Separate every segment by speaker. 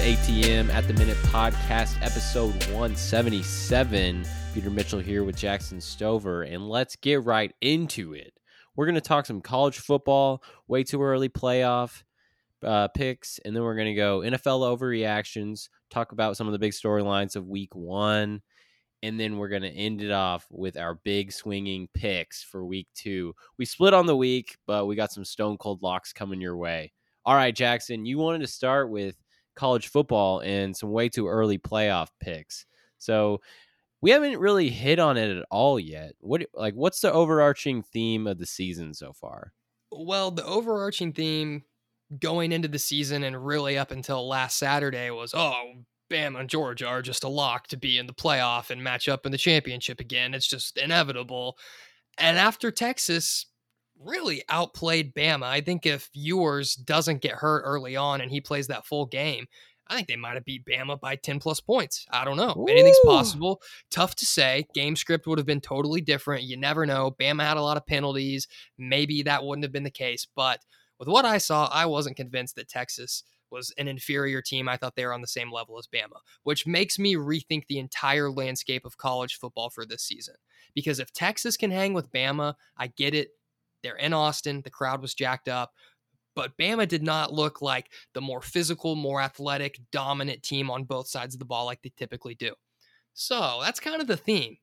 Speaker 1: the ATM at the Minute podcast, episode 177. Peter Mitchell here with Jackson Stover, and let's get right into it. We're going to talk some college football, way too early playoff uh, picks, and then we're going to go NFL overreactions, talk about some of the big storylines of week one, and then we're going to end it off with our big swinging picks for week two. We split on the week, but we got some stone cold locks coming your way. All right, Jackson, you wanted to start with college football and some way too early playoff picks. So we haven't really hit on it at all yet. What like what's the overarching theme of the season so far?
Speaker 2: Well, the overarching theme going into the season and really up until last Saturday was oh, Bama and Georgia are just a lock to be in the playoff and match up in the championship again. It's just inevitable. And after Texas really outplayed Bama, I think if Ewers doesn't get hurt early on and he plays that full game, I think they might have beat Bama by 10 plus points. I don't know. Ooh. Anything's possible. Tough to say. Game script would have been totally different. You never know. Bama had a lot of penalties. Maybe that wouldn't have been the case. But with what I saw, I wasn't convinced that Texas was an inferior team. I thought they were on the same level as Bama, which makes me rethink the entire landscape of college football for this season. Because if Texas can hang with Bama, I get it. They're in Austin. The crowd was jacked up. But Bama did not look like the more physical, more athletic, dominant team on both sides of the ball like they typically do. So that's kind of the theme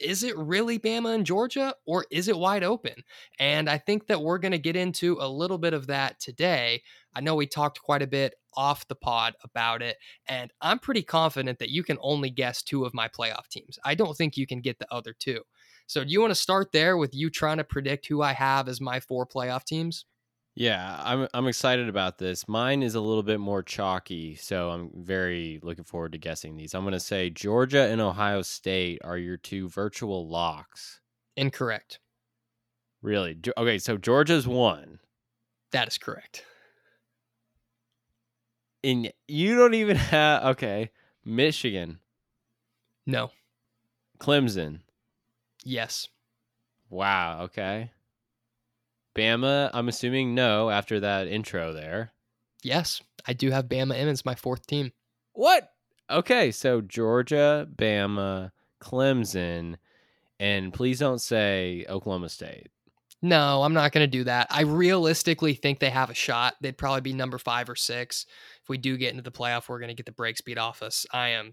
Speaker 2: is it really Bama and Georgia or is it wide open? And I think that we're going to get into a little bit of that today. I know we talked quite a bit off the pod about it, and I'm pretty confident that you can only guess two of my playoff teams. I don't think you can get the other two. So, do you want to start there with you trying to predict who I have as my four playoff teams?
Speaker 1: Yeah, I'm I'm excited about this. Mine is a little bit more chalky, so I'm very looking forward to guessing these. I'm going to say Georgia and Ohio State are your two virtual locks.
Speaker 2: Incorrect.
Speaker 1: Really? Okay, so Georgia's one.
Speaker 2: That is correct.
Speaker 1: And you don't even have okay, Michigan.
Speaker 2: No.
Speaker 1: Clemson.
Speaker 2: Yes.
Speaker 1: Wow, okay. Bama, I'm assuming no after that intro there.
Speaker 2: Yes, I do have Bama in as my fourth team.
Speaker 1: What? Okay, so Georgia, Bama, Clemson, and please don't say Oklahoma State.
Speaker 2: No, I'm not going to do that. I realistically think they have a shot. They'd probably be number five or six. If we do get into the playoff, we're going to get the break speed off us. I am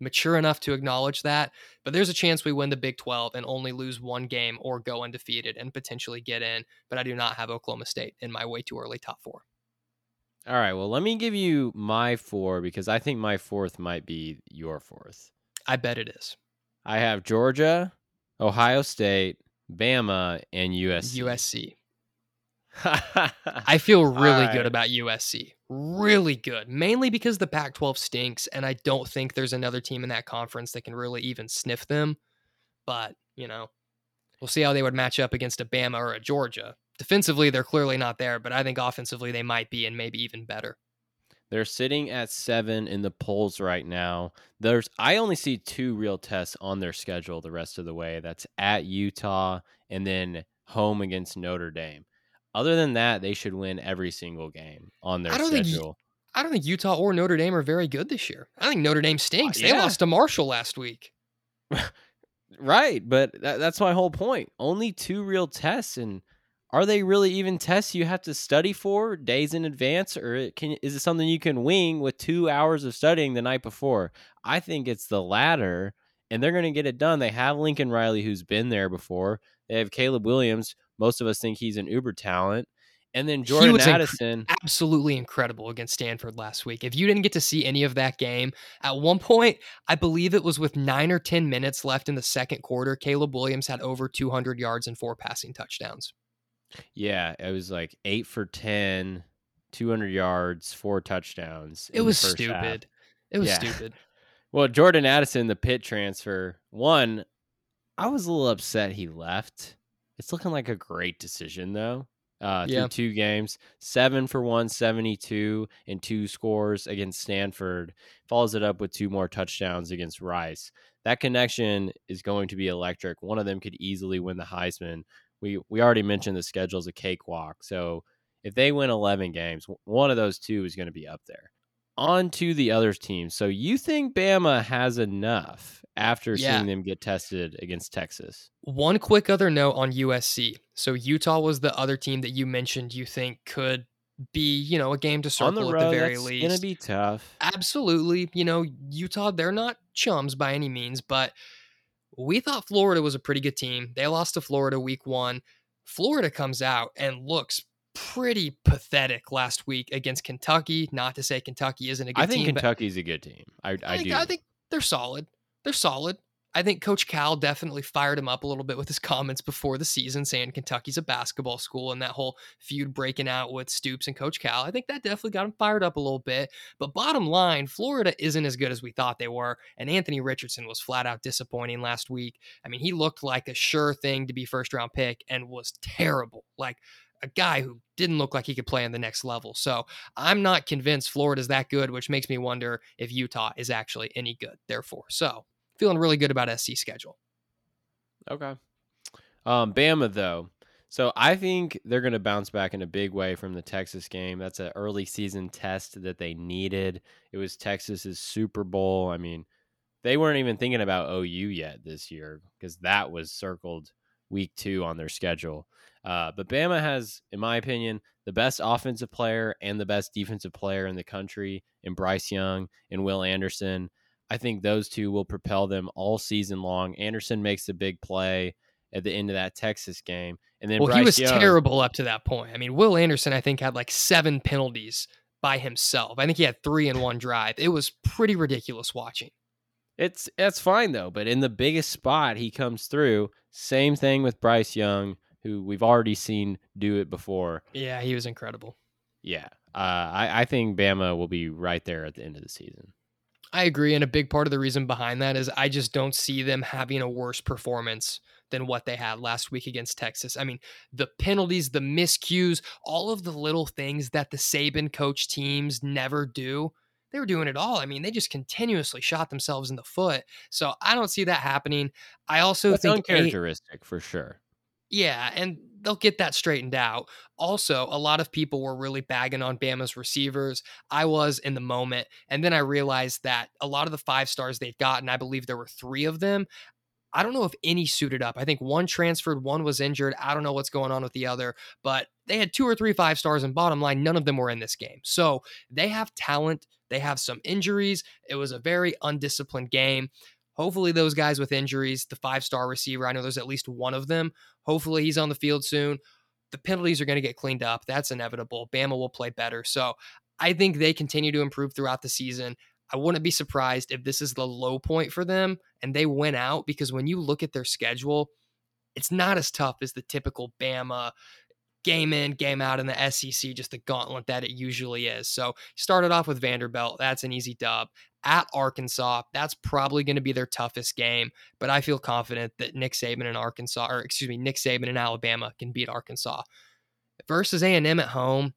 Speaker 2: mature enough to acknowledge that. But there's a chance we win the Big 12 and only lose one game or go undefeated and potentially get in. But I do not have Oklahoma State in my way too early top four.
Speaker 1: All right. Well, let me give you my four because I think my fourth might be your fourth.
Speaker 2: I bet it is.
Speaker 1: I have Georgia, Ohio State, Bama, and USC.
Speaker 2: USC. I feel really right. good about USC. Really good. Mainly because the Pac 12 stinks, and I don't think there's another team in that conference that can really even sniff them. But, you know, we'll see how they would match up against a Bama or a Georgia. Defensively, they're clearly not there, but I think offensively they might be and maybe even better.
Speaker 1: They're sitting at seven in the polls right now. There's I only see two real tests on their schedule the rest of the way. That's at Utah and then home against Notre Dame. Other than that, they should win every single game on their I don't schedule.
Speaker 2: Think, I don't think Utah or Notre Dame are very good this year. I think Notre Dame stinks. Uh, yeah. They lost to Marshall last week.
Speaker 1: right, but that, that's my whole point. Only two real tests, and are they really even tests you have to study for days in advance, or can is it something you can wing with two hours of studying the night before? I think it's the latter, and they're going to get it done. They have Lincoln Riley, who's been there before. They have Caleb Williams, most of us think he's an uber talent. And then Jordan Addison.
Speaker 2: Inc- absolutely incredible against Stanford last week. If you didn't get to see any of that game, at one point, I believe it was with nine or 10 minutes left in the second quarter, Caleb Williams had over 200 yards and four passing touchdowns.
Speaker 1: Yeah, it was like eight for 10, 200 yards, four touchdowns.
Speaker 2: It was stupid. Half. It was yeah. stupid.
Speaker 1: well, Jordan Addison, the Pitt transfer, one, I was a little upset he left. It's looking like a great decision though. Uh, through yeah. two games, seven for one, 72 and two scores against Stanford. Follows it up with two more touchdowns against Rice. That connection is going to be electric. One of them could easily win the Heisman. We we already mentioned the schedule's a cakewalk. So if they win 11 games, one of those two is going to be up there. On to the other team. So you think Bama has enough after
Speaker 2: Yeah.
Speaker 1: seeing them get tested against Texas?
Speaker 2: One quick other note on USC. So Utah was the other team that you mentioned you think could be, you know, a game to circle
Speaker 1: the
Speaker 2: at
Speaker 1: road,
Speaker 2: the very
Speaker 1: that's
Speaker 2: least.
Speaker 1: gonna be tough.
Speaker 2: Absolutely. You know, Utah, they're not chums by any means, but we thought Florida was a pretty good team. They lost to Florida week one. Florida comes out and looks pretty pathetic last week against Kentucky. Not to say Kentucky isn't a good team.
Speaker 1: I think
Speaker 2: team,
Speaker 1: Kentucky's a good team. I, I,
Speaker 2: I think,
Speaker 1: do.
Speaker 2: I think they're solid. They're solid. I think Coach Cal definitely fired him up a little bit with his comments before the season, saying Kentucky's a basketball school and that whole feud breaking out with Stoops and Coach Cal. I think that definitely got him fired up a little bit. But bottom line, Florida isn't as good as we thought they were. And Anthony Richardson was flat out disappointing last week. I mean, he looked like a sure thing to be first round pick and was terrible. Like, a guy who didn't look like he could play on the next level. So I'm not convinced Florida's that good, which makes me wonder if Utah is actually any good. Therefore, so feeling really good about SC schedule.
Speaker 1: Okay. Um, Bama though. So I think they're going to bounce back in a big way from the Texas game. That's an early season test that they needed. It was Texas's Super Bowl. I mean, they weren't even thinking about OU yet this year because that was circled week two on their schedule. Uh, but Bama has, in my opinion, the best offensive player and the best defensive player in the country in Bryce Young and Will Anderson. I think those two will propel them all season long. Anderson makes a big play at the end of that Texas game, and then
Speaker 2: well,
Speaker 1: Bryce
Speaker 2: he was
Speaker 1: Young,
Speaker 2: terrible up to that point. I mean, Will Anderson, I think, had like seven penalties by himself. I think he had three in one drive. It was pretty ridiculous watching.
Speaker 1: It's that's fine though, but in the biggest spot he comes through. Same thing with Bryce Young, who we've already seen do it before.
Speaker 2: Yeah, he was incredible.
Speaker 1: Yeah, uh, I, I think Bama will be right there at the end of the season.
Speaker 2: I agree. And a big part of the reason behind that is I just don't see them having a worse performance than what they had last week against Texas. I mean, the penalties, the miscues, all of the little things that the Saban coach teams never do, they were doing it all. I mean, they just continuously shot themselves in the foot. So I don't see that happening. I also
Speaker 1: That's
Speaker 2: think A-
Speaker 1: uncharacteristic for sure.
Speaker 2: yeah, and they'll get that straightened out. Also, a lot of people were really bagging on Bama's receivers. I was in the moment. And then I realized that a lot of the five stars they've gotten, I believe there were three of them. I don't know if any suited up. I think one transferred, one was injured. I don't know what's going on with the other, but they had two or three five stars, and bottom line, none of them were in this game. So they have talent. They have some injuries. It was a very undisciplined game. Hopefully, those guys with injuries, the five star receiver, I know there's at least one of them. Hopefully, he's on the field soon. The penalties are going to get cleaned up. That's inevitable. Bama will play better. So I think they continue to improve throughout the season. I wouldn't be surprised if this is the low point for them and they went out because when you look at their schedule, it's not as tough as the typical Bama game in, game out in the SEC, just the gauntlet that it usually is. So started off with Vanderbilt. That's an easy dub. At Arkansas, that's probably going to be their toughest game, but I feel confident that Nick Saban and Arkansas, or excuse me, Nick Saban and Alabama can beat Arkansas. Versus A&M at home,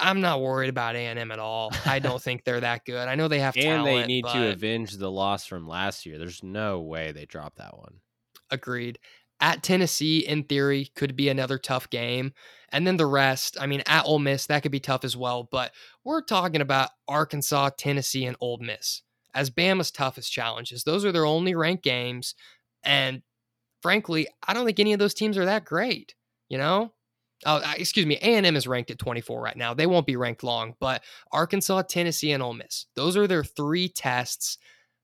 Speaker 2: I'm not worried about A&M at all. I don't think they're that good. I know they have to
Speaker 1: And
Speaker 2: talent,
Speaker 1: they need to avenge the loss from last year. There's no way they drop that one.
Speaker 2: agreed. At Tennessee, in theory, could be another tough game. And then the rest, I mean, at Ole Miss, that could be tough as well. But we're talking about Arkansas, Tennessee, and Ole Miss as Bama's toughest challenges. Those are their only ranked games. And frankly, I don't think any of those teams are that great, you know? Oh, uh, excuse me. A&M is ranked at 24 right now. They won't be ranked long, but Arkansas, Tennessee, and Ole Miss. Those are their three tests.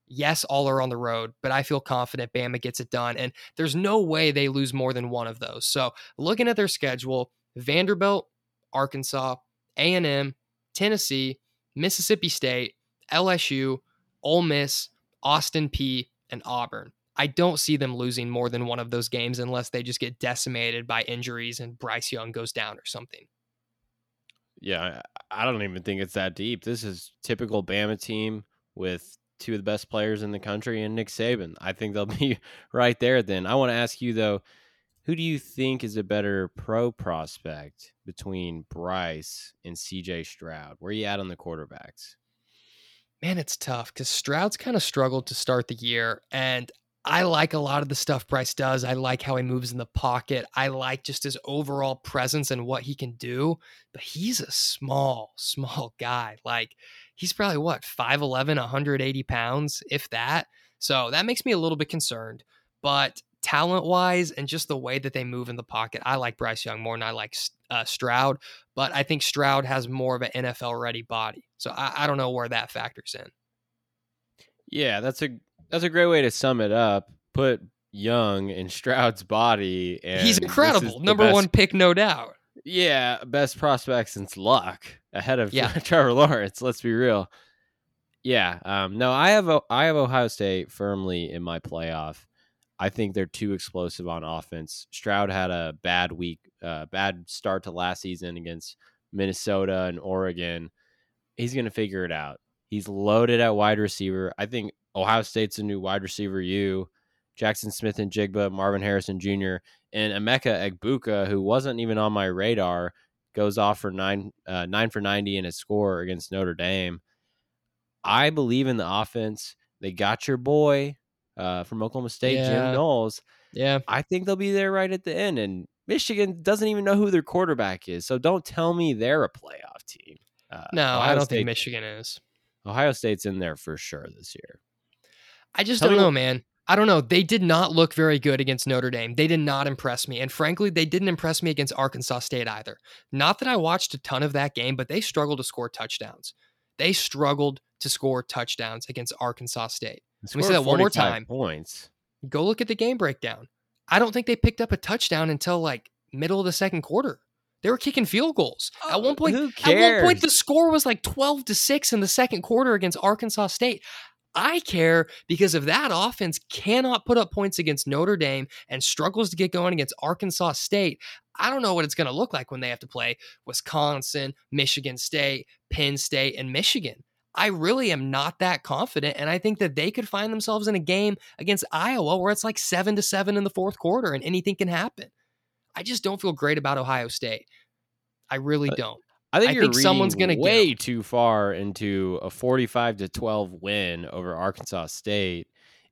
Speaker 2: Yes, all are on the road, but I feel confident Bama gets it done. And there's no way they lose more than one of those. So looking at their schedule, Vanderbilt, Arkansas, A&M, Tennessee, Mississippi State, LSU, Ole Miss, Austin Peay, and Auburn. I don't see them losing more than one of those games unless they just get decimated by injuries and Bryce Young goes down or something.
Speaker 1: Yeah, I, don't even think it's that deep. This is typical Bama team with two of the best players in the country and Nick Saban. I think they'll be right there then. I want to ask you though, who do you think is a better pro prospect between Bryce and CJ Stroud? Where are you at on the quarterbacks?
Speaker 2: Man, it's tough because Stroud's kind of struggled to start the year. And I like a lot of the stuff Bryce does. I like how he moves in the pocket. I like just his overall presence and what he can do. But he's a small, small guy. Like he's probably what 5'11 180 pounds if that so that makes me a little bit concerned but talent wise and just the way that they move in the pocket i like bryce young more than i like uh, stroud but i think stroud has more of an nfl ready body so I, I don't know where that factors in
Speaker 1: yeah that's a that's a great way to sum it up put young in stroud's body and
Speaker 2: he's incredible number
Speaker 1: best,
Speaker 2: one pick no doubt
Speaker 1: yeah best prospect since luck ahead of
Speaker 2: Yeah.
Speaker 1: Trevor Lawrence. Let's be real. Yeah. Um, no, I have I have Ohio State firmly in my playoff. I think they're too explosive on offense. Stroud had a bad week, uh, bad start to last season against Minnesota and Oregon. He's going to figure it out. He's loaded at wide receiver. I think Ohio State's a new wide receiver. You, Jaxon Smith-Njigba, Marvin Harrison Jr., and Emeka Egbuka, who wasn't even on my radar, goes off for nine uh, nine for ninety in a score against Notre Dame. I believe in the offense. They got your boy uh, from Oklahoma State,
Speaker 2: Yeah.
Speaker 1: Jim Knowles.
Speaker 2: yeah
Speaker 1: I think they'll be there right at the end. And Michigan doesn't even know who their quarterback is, so don't tell me they're a playoff team. Uh,
Speaker 2: no i don't
Speaker 1: State-
Speaker 2: think michigan is
Speaker 1: Ohio State's in there for sure this year.
Speaker 2: I just
Speaker 1: Tell
Speaker 2: don't know,
Speaker 1: what-
Speaker 2: man. I don't know. They did not look very good against Notre Dame. They did not impress me. And frankly, they didn't impress me against Arkansas State either. Not that I watched a ton of that game, but they struggled to score touchdowns. They struggled to score touchdowns against Arkansas State. Let me say that one more time.
Speaker 1: Points.
Speaker 2: Go look at the game breakdown. I don't think they picked up a touchdown until like middle of the second quarter. They were kicking field goals. At oh, one point, at one point, the score was like 12 to 6 in the second quarter against Arkansas State. I care because if that offense cannot put up points against Notre Dame and struggles to get going against Arkansas State, I don't know what it's going to look like when they have to play Wisconsin, Michigan State, Penn State, and Michigan. I really am not that confident. And I think that they could find themselves in a game against Iowa where it's like seven to seven in the fourth quarter and anything can happen. I just don't feel great about Ohio State. I really
Speaker 1: Uh,
Speaker 2: don't.
Speaker 1: I think
Speaker 2: I
Speaker 1: you're
Speaker 2: think someone's gonna get
Speaker 1: too far into a 45 to 12 win over Arkansas State,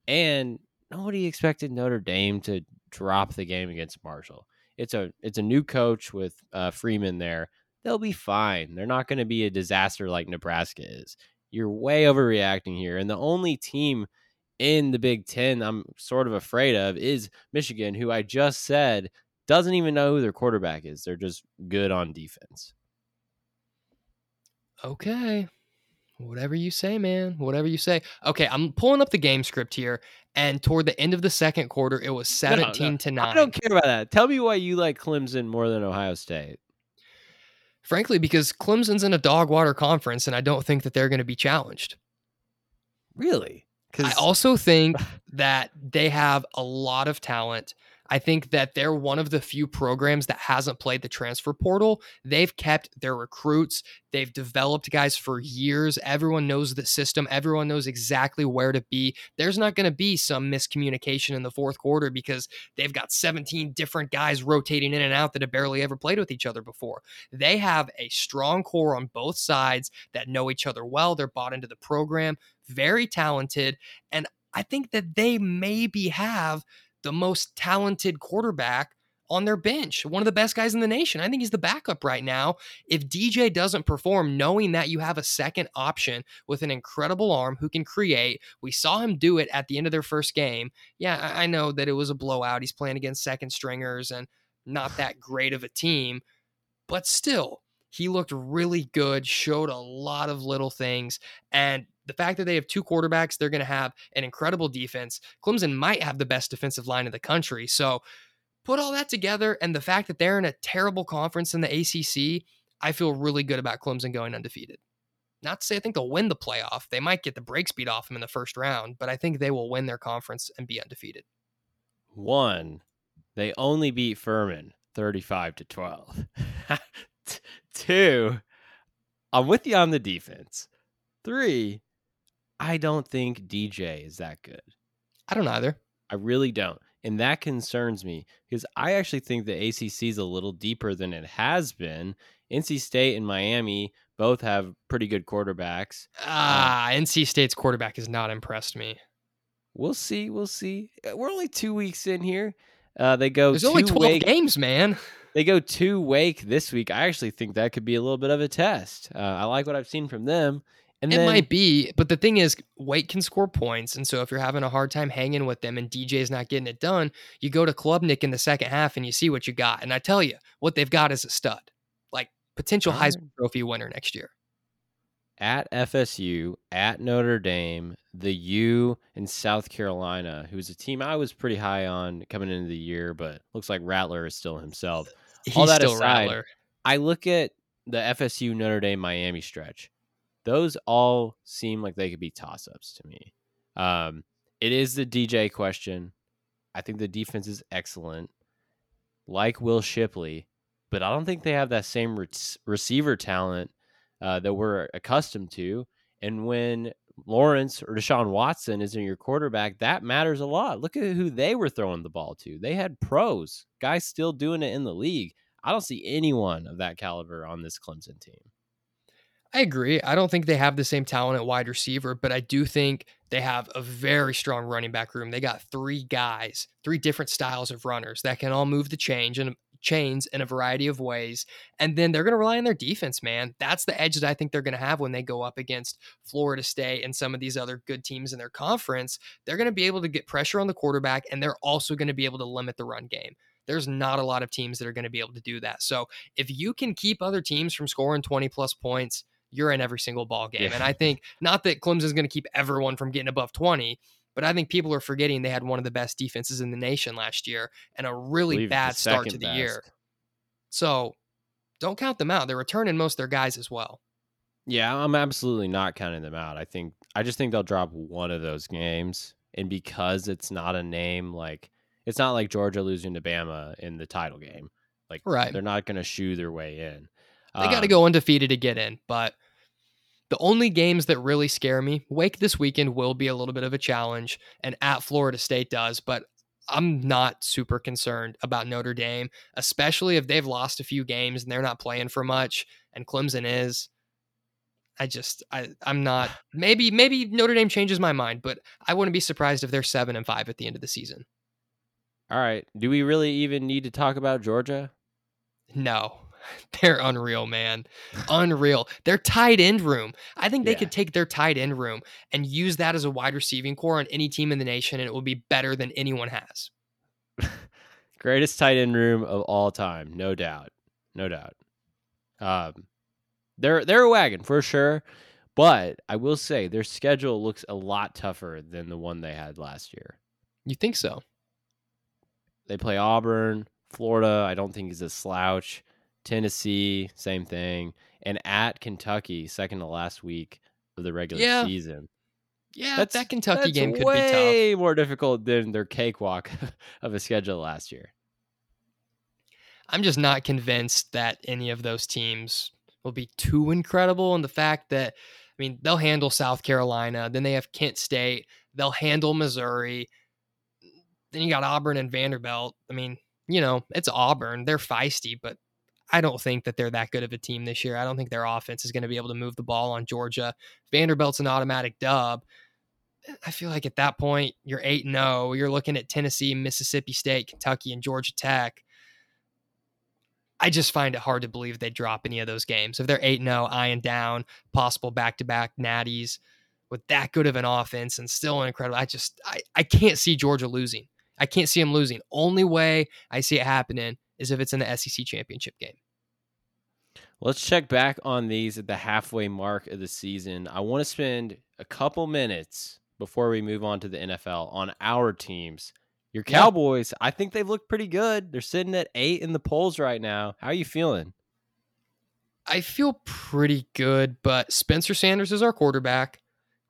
Speaker 1: and nobody expected Notre Dame to drop the game against Marshall. It's a it's a new coach with uh, Freeman there. They'll be fine. They're not going to be a disaster like Nebraska is. You're way overreacting here, and the only team in the Big Ten I'm sort of afraid of is Michigan, who I just said doesn't even know who their quarterback is. They're just good on defense.
Speaker 2: Okay. Whatever you say, man. Whatever you say. Okay, I'm pulling up the game script here, and toward the end of the second quarter, it was
Speaker 1: No, no,
Speaker 2: 17 to 9.
Speaker 1: I don't care about that. Tell me why you like Clemson more than Ohio State.
Speaker 2: Frankly, because Clemson's in a dog water conference, and I don't think that they're going to be challenged.
Speaker 1: Really?
Speaker 2: Because I also think that they have a lot of talent. I think that they're one of the few programs that hasn't played the transfer portal. They've kept their recruits. They've developed guys for years. Everyone knows the system. Everyone knows exactly where to be. There's not going to be some miscommunication in the fourth quarter because they've got 17 different guys rotating in and out that have barely ever played with each other before. They have a strong core on both sides that know each other well. They're bought into the program, very talented. And I think that they maybe have the most talented quarterback on their bench, one of the best guys in the nation. I think he's the backup right now. If DJ doesn't perform, knowing that you have a second option with an incredible arm who can create, we saw him do it at the end of their first game. Yeah, I know that it was a blowout. He's playing against second stringers and not that great of a team, but still, he looked really good, showed a lot of little things. And the fact that they have two quarterbacks, they're going to have an incredible defense. Clemson might have the best defensive line in the country. So put all that together and the fact that they're in a terrible conference in the ACC, I feel really good about Clemson going undefeated. Not to say I think they'll win the playoff. They might get the brakes beat off them in the first round, but I think they will win their conference and be undefeated.
Speaker 1: One, they only beat Furman 35 to 12. Two, I'm with you on the defense. Three, I don't think DJ is that good.
Speaker 2: I don't either.
Speaker 1: I really don't. And that concerns me because I actually think the ACC is a little deeper than it has been. NC State and Miami both have pretty good quarterbacks.
Speaker 2: Ah, NC State's quarterback has not impressed me.
Speaker 1: We'll see. We'll see. Uh, We're only two weeks in here. Uh, they go
Speaker 2: There's only 12
Speaker 1: Wake.
Speaker 2: games, man.
Speaker 1: They go to Wake this week. I actually think that could be a little bit of a test. Uh, I like what I've seen from them. And
Speaker 2: it
Speaker 1: then,
Speaker 2: might be, but the thing is, White can score points, and so if you're having a hard time hanging with them and DJ's not getting it done, you go to Klubnik in the second half and you see what you got. And I tell you, what they've got is a stud, like potential
Speaker 1: All right.
Speaker 2: Heisman Trophy winner next year.
Speaker 1: at FSU, at Notre Dame, the U in South Carolina, who's a team I was pretty high on coming into the year, but looks like Rattler is still himself.
Speaker 2: He's
Speaker 1: All that
Speaker 2: still
Speaker 1: aside,
Speaker 2: Rattler.
Speaker 1: I look at the FSU Notre Dame Miami stretch. Those all seem like they could be toss ups to me. Um, it is the DJ question. I think the defense is excellent, like Will Shipley, but I don't think they have that same re- receiver talent uh, that we're accustomed to. And when Lawrence or Deshaun Watson isn't your quarterback, that matters a lot. Look at who they were throwing the ball to. They had pros, guys still doing it in the league. I don't see anyone of that caliber on this Clemson team.
Speaker 2: I agree. I don't think they have the same talent at wide receiver, but I do think they have a very strong running back room. They got three guys, three different styles of runners that can all move the change and chains in a variety of ways. And then they're going to rely on their defense, man. That's the edge that I think they're going to have when they go up against Florida State and some of these other good teams in their conference. They're going to be able to get pressure on the quarterback and they're also going to be able to limit the run game. There's not a lot of teams that are going to be able to do that. So if you can keep other teams from scoring 20 plus points, you're in every single ball game.
Speaker 1: Yeah.
Speaker 2: And I think not that Clemson's going to keep everyone from getting above 20, but I think people are forgetting they had one of the best defenses in the nation last year and a really bad start to the year. So don't count them out. They're returning most of their guys as well.
Speaker 1: Yeah, I'm absolutely not counting them out. I think I just think they'll drop one of those games, and because it's not a name like it's not like Georgia losing to Bama in the title game. Like
Speaker 2: Right.
Speaker 1: they're not going to shoo their way in.
Speaker 2: They got to
Speaker 1: Um,
Speaker 2: go undefeated to get in. But the only games that really scare me, Wake this weekend will be a little bit of a challenge, and at Florida State does. But I'm not super concerned about Notre Dame, especially if they've lost a few games and they're not playing for much, and Clemson is. I just I I'm not maybe maybe Notre Dame changes my mind, but I wouldn't be surprised if they're seven and five at the end of the season.
Speaker 1: All right. Do we really even need to talk about Georgia?
Speaker 2: No, they're unreal, man. Unreal. Their tight end room. I think they
Speaker 1: Yeah.
Speaker 2: could take their tight end room and use that as a wide receiving core on any team in the nation, and it will be better than anyone has.
Speaker 1: Greatest tight end room of all time, no doubt, no doubt. Um, they're they're a wagon for sure, but I will say their schedule looks a lot tougher than the one they had last year.
Speaker 2: You think so?
Speaker 1: They play Auburn, Florida. I don't think is a slouch. Tennessee, same thing, and at Kentucky, second to last week of the regular
Speaker 2: Yeah.
Speaker 1: season.
Speaker 2: Yeah, that Kentucky
Speaker 1: that's
Speaker 2: game could be tough.
Speaker 1: way more difficult than their cakewalk of a schedule last year.
Speaker 2: I'm just not convinced that any of those teams will be too incredible. And the fact that, I mean, they'll handle South Carolina, then they have Kent State, they'll handle Missouri. Then you got Auburn and Vanderbilt. I mean, you know, it's Auburn. They're feisty, but I don't think that they're that good of a team this year. I don't think their offense is going to be able to move the ball on Georgia. Vanderbilt's an automatic dub. I feel like at that point, you're 8 0. You're looking at Tennessee, Mississippi State, Kentucky, and Georgia Tech. I just find it hard to believe they drop any of those games. If they're 8 0, eyeing down, possible back to back natties with that good of an offense and still an incredible, I just, I, I can't see Georgia losing. I can't see them losing. Only way I see it happening is if it's in the SEC championship game.
Speaker 1: Let's check back on these at the halfway mark of the season. I want to spend a couple minutes before we move on to the NFL on our teams. Your
Speaker 2: Yeah.
Speaker 1: Cowboys, I think they've looked pretty good. They're sitting at eight in the polls right now. How are you feeling?
Speaker 2: I feel pretty good, but Spencer Sanders is our quarterback.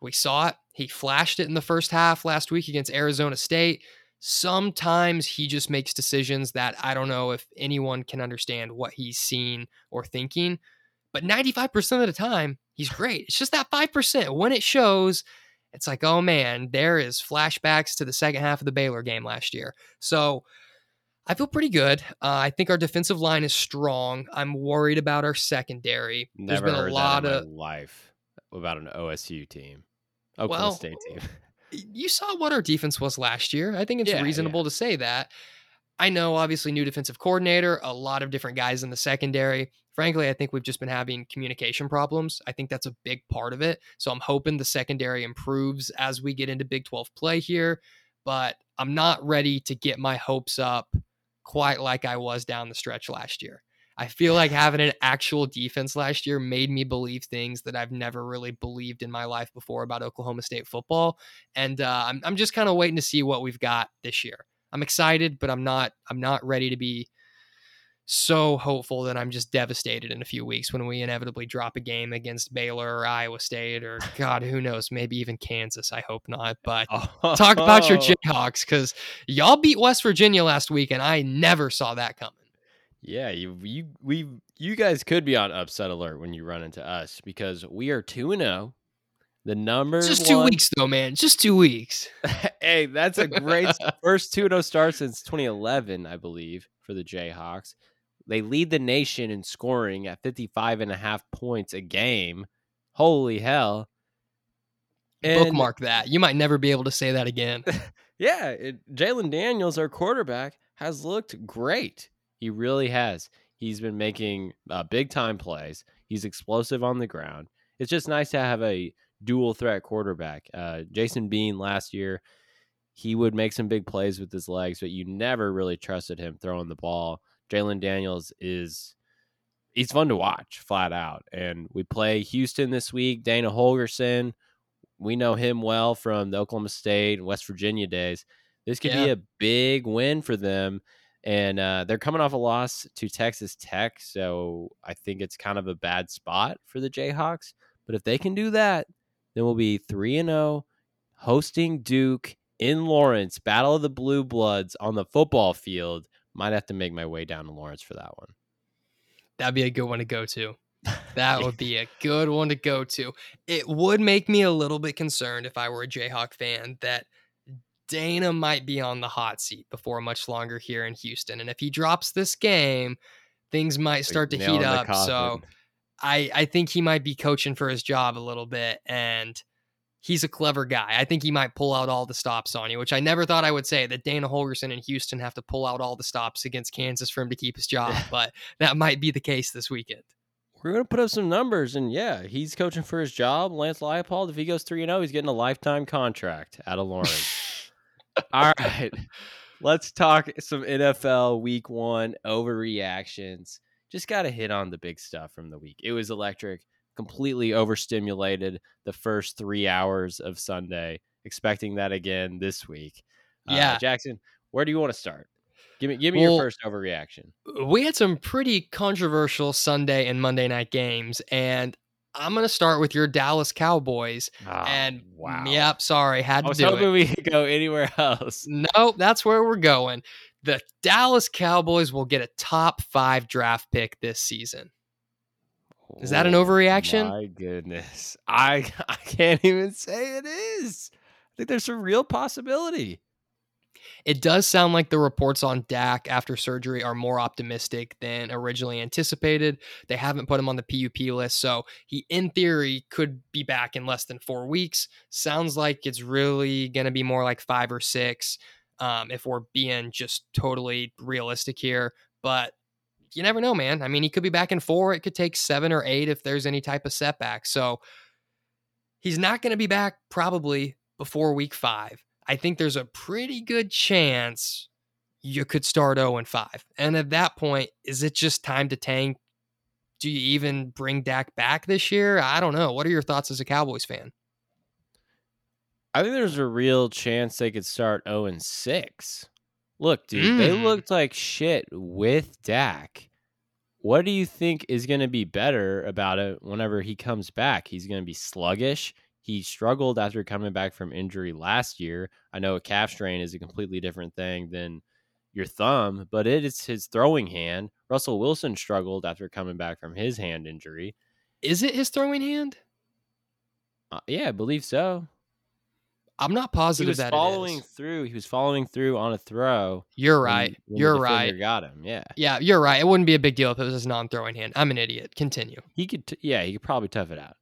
Speaker 2: We saw it. He flashed it in the first half last week against Arizona State. Sometimes he just makes decisions that I don't know if anyone can understand what he's seen or thinking. But 95% of the time, he's great. It's just that 5%. When it shows, it's like, oh man, there is flashbacks to the second half of the Baylor game last year. So I feel pretty good. Uh, I think our defensive line is strong. I'm worried about our secondary. There's been a lot of
Speaker 1: life about an OSU team. Oklahoma
Speaker 2: Well,
Speaker 1: State team.
Speaker 2: you saw what our defense was last year. I think it's
Speaker 1: Yeah,
Speaker 2: reasonable to say that. I know, obviously, new defensive coordinator, a lot of different guys in the secondary. Frankly, I think we've just been having communication problems. I think that's a big part of it. So I'm hoping the secondary improves as we get into Big 12 play here, but I'm not ready to get my hopes up quite like I was down the stretch last year. I feel like having an actual defense last year made me believe things that I've never really believed in my life before about Oklahoma State football. And uh, I'm, I'm just kind of waiting to see what we've got this year. I'm excited, but I'm not I'm not ready to be so hopeful that I'm just devastated in a few weeks when we inevitably drop a game against Baylor or Iowa State or God, who knows, maybe even Kansas. I hope not. But oh. talk about your Jayhawks because y'all beat West Virginia last week, and I never saw that coming.
Speaker 1: Yeah, you you we you guys could be on upset alert when you run into us because we are two and zero. Oh. The number
Speaker 2: just two weeks though, man. Just two weeks.
Speaker 1: hey, that's a great first two and zero oh start since 2011, I believe, for the Jayhawks. They lead the nation in scoring at 55 and a half points a game. Holy hell.
Speaker 2: And, Bookmark that. You might never be able to say that again.
Speaker 1: yeah, Jalon Daniels, our quarterback, has looked great. He really has. He's been making uh, big time plays. He's explosive on the ground. It's just nice to have a dual threat quarterback. Uh, Jason Bean last year, he would make some big plays with his legs, but you never really trusted him throwing the ball. Jalon Daniels is he's fun to watch flat out. And we play Houston this week. Dana Holgorsen, we know him well from the Oklahoma State and West Virginia days. This could yeah. be a big win for them. And uh, they're coming off a loss to Texas Tech. So I think it's kind of a bad spot for the Jayhawks. But if they can do that, then we'll be 3 and 0 hosting Duke in Lawrence, Battle of the Blue Bloods on the football field. Might have to make my way down to Lawrence for that one.
Speaker 2: That'd be a good one to go to. That would be a good one to go to. It would make me a little bit concerned if I were a Jayhawk fan that Dana might be on the hot seat before much longer here in Houston. And if he drops this game, things might start to heat up. So I, I think he might be coaching for his job a little bit. And he's a clever guy. I think he might pull out all the stops on you, which I never thought I would say that Dana Holgorsen and Houston have to pull out all the stops against Kansas for him to keep his job. but that might be the case this weekend.
Speaker 1: We're going to put up some numbers. And yeah, he's coaching for his job. Lance Leipold, if he goes 3 0, he's getting a lifetime contract out of Lawrence. All right. Let's talk some NFL week one overreactions just got to hit on the big stuff from the week. It was electric, completely overstimulated the first three hours of Sunday. Expecting that again this week. Uh, yeah, uh, Jackson, where do you want to start? Give me give me well, your first overreaction.
Speaker 2: We had some pretty controversial Sunday and Monday night games, and I'm going to start with your Dallas Cowboys. Oh, and mm, wow. Yep, sorry, had to
Speaker 1: I was
Speaker 2: do
Speaker 1: hoping
Speaker 2: it.
Speaker 1: we could go anywhere else.
Speaker 2: Nope, that's where we're going the Dallas Cowboys will get a top five draft pick this season. Is that an oh overreaction?
Speaker 1: My goodness. I I can't even say it is. I think there's a real possibility.
Speaker 2: It does sound like the reports on Dak after surgery are more optimistic than originally anticipated. They haven't put him on the PUP list, so he, in theory, could be back in less than four weeks. Sounds like it's really going to be more like five or six um, if we're being just totally realistic here. But you never know, man. I mean, he could be back in four. It could take seven or eight if there's any type of setback. So he's not going to be back probably before week five. I think there's a pretty good chance you could start 0 and 5. And at that point, is it just time to tank? Do you even bring Dak back this year? I don't know. What are your thoughts as a Cowboys fan?
Speaker 1: I think there's a real chance they could start 0 and 6. Look, dude, mm. they looked like shit with Dak. What do you think is going to be better about it whenever he comes back? He's going to be sluggish. He struggled after coming back from injury last year. I know a calf strain is a completely different thing than your thumb, but it is his throwing hand. Russell Wilson struggled after coming back from his hand injury.
Speaker 2: Is it his throwing hand?
Speaker 1: Uh, yeah, I believe so.
Speaker 2: I'm not positive
Speaker 1: he was
Speaker 2: that
Speaker 1: following through. He was following through on a throw.
Speaker 2: You're right. When, when you're right.
Speaker 1: Got him. Yeah.
Speaker 2: Yeah, you're right. It wouldn't be a big deal if it was his non-throwing hand. I'm an idiot. Continue.
Speaker 1: He could. T- yeah, he could probably tough it out.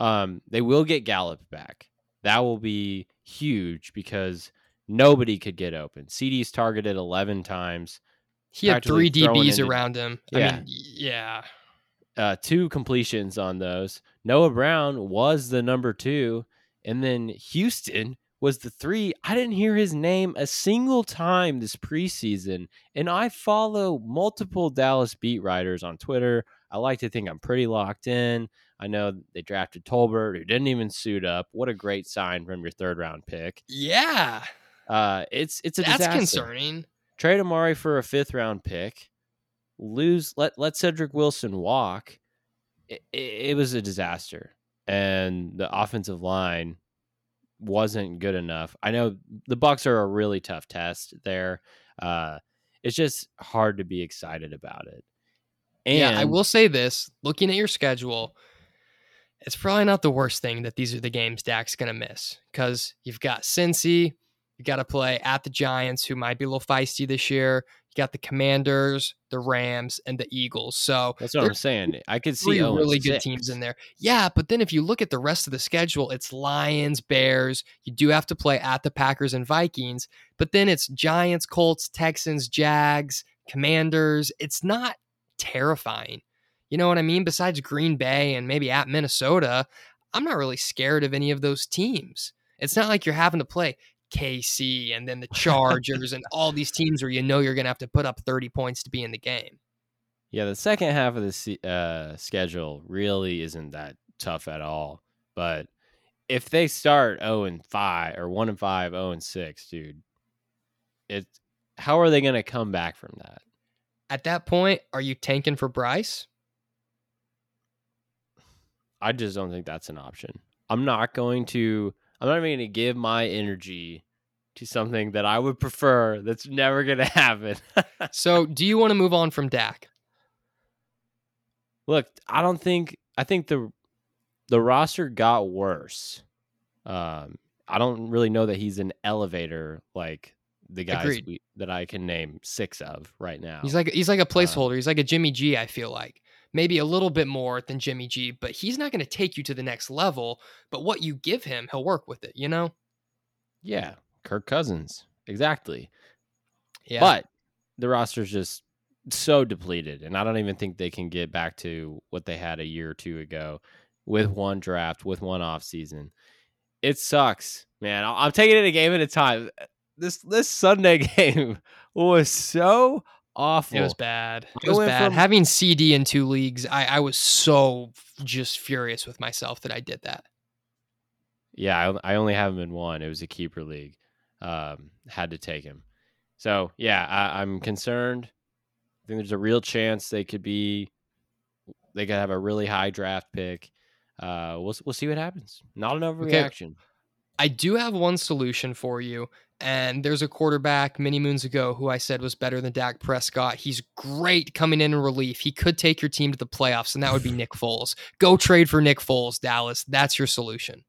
Speaker 1: Um, they will get Gallup back. That will be huge because Nobody could get open. CD's targeted 11 times.
Speaker 2: He had three DBs
Speaker 1: into-
Speaker 2: around him. I mean, yeah.
Speaker 1: uh, two completions on those. Noah Brown was the number two, and then Houston was the three. I didn't hear his name a single time this preseason, and I follow multiple Dallas beat writers on Twitter. I like to think I'm pretty locked in. I know they drafted Tolbert, who didn't even suit up. What a great sign from your third round pick.
Speaker 2: Yeah.
Speaker 1: Uh, it's it's a
Speaker 2: That's
Speaker 1: disaster.
Speaker 2: concerning.
Speaker 1: Trade Amari for a fifth round pick. Lose let let Cedric Wilson walk. It, it, it was a disaster, and the offensive line wasn't good enough. I know the Bucks are a really tough test there. Uh, it's just hard to be excited about it. And
Speaker 2: yeah, I will say this looking at your schedule, it's probably not the worst thing that these are the games Dak's going to miss because you've got Cincy, you got to play at the Giants, who might be a little feisty this year. You got the Commanders, the Rams, and the Eagles. So
Speaker 1: That's what I'm saying. I could see
Speaker 2: three
Speaker 1: 0 and
Speaker 2: really good
Speaker 1: 6.
Speaker 2: teams in there. Yeah, but then if you look at the rest of the schedule, it's Lions, Bears. You do have to play at the Packers and Vikings, but then it's Giants, Colts, Texans, Jags, Commanders. It's not terrifying. You know what I mean? Besides Green Bay and maybe at Minnesota, I'm not really scared of any of those teams. It's not like you're having to play KC and then the Chargers and all these teams where you know you're going to have to put up 30 points to be in the game.
Speaker 1: Yeah, the second half of the uh, schedule really isn't that tough at all. But if they start 0 and 5 or 1 and 5, 0 and 6, dude, it how are they going to come back from that?
Speaker 2: At that point, are you tanking for Bryce?
Speaker 1: I just don't think that's an option. I'm not going to I'm not even going to give my energy to something that I would prefer that's never going to happen.
Speaker 2: So, do you want to move on from Dak?
Speaker 1: Look, I don't think I think the the roster got worse. Um, I don't really know that he's an elevator like the guys we, that I can name six of right now.
Speaker 2: He's like he's like a placeholder. He's like a Jimmy G. I feel like maybe a little bit more than Jimmy G, but he's not going to take you to the next level. But what you give him, he'll work with it. You know?
Speaker 1: yeah, Kirk Cousins, exactly.
Speaker 2: Yeah.
Speaker 1: But the roster's just so depleted, and I don't even think they can get back to what they had a year or two ago with one draft, with one off season. It sucks, man. I'm taking it a game at a time. This this Sunday game was so awful.
Speaker 2: it was bad. It was bad.
Speaker 1: from-
Speaker 2: Having CD in two leagues, I, I was so just furious with myself that I did that.
Speaker 1: Yeah, I, I only have him in one. It was a keeper league. Um, had to take him. So yeah, I, I'm concerned. I think there's a real chance they could be, they could have a really high draft pick. Uh, we'll we'll see what happens. Not an overreaction.
Speaker 2: I do have one solution for you. And there's a quarterback many moons ago who I said was better than Dak Prescott. He's great coming in in relief. He could take your team to the playoffs, and that would be Nick Foles. Go trade for Nick Foles, Dallas. That's your solution.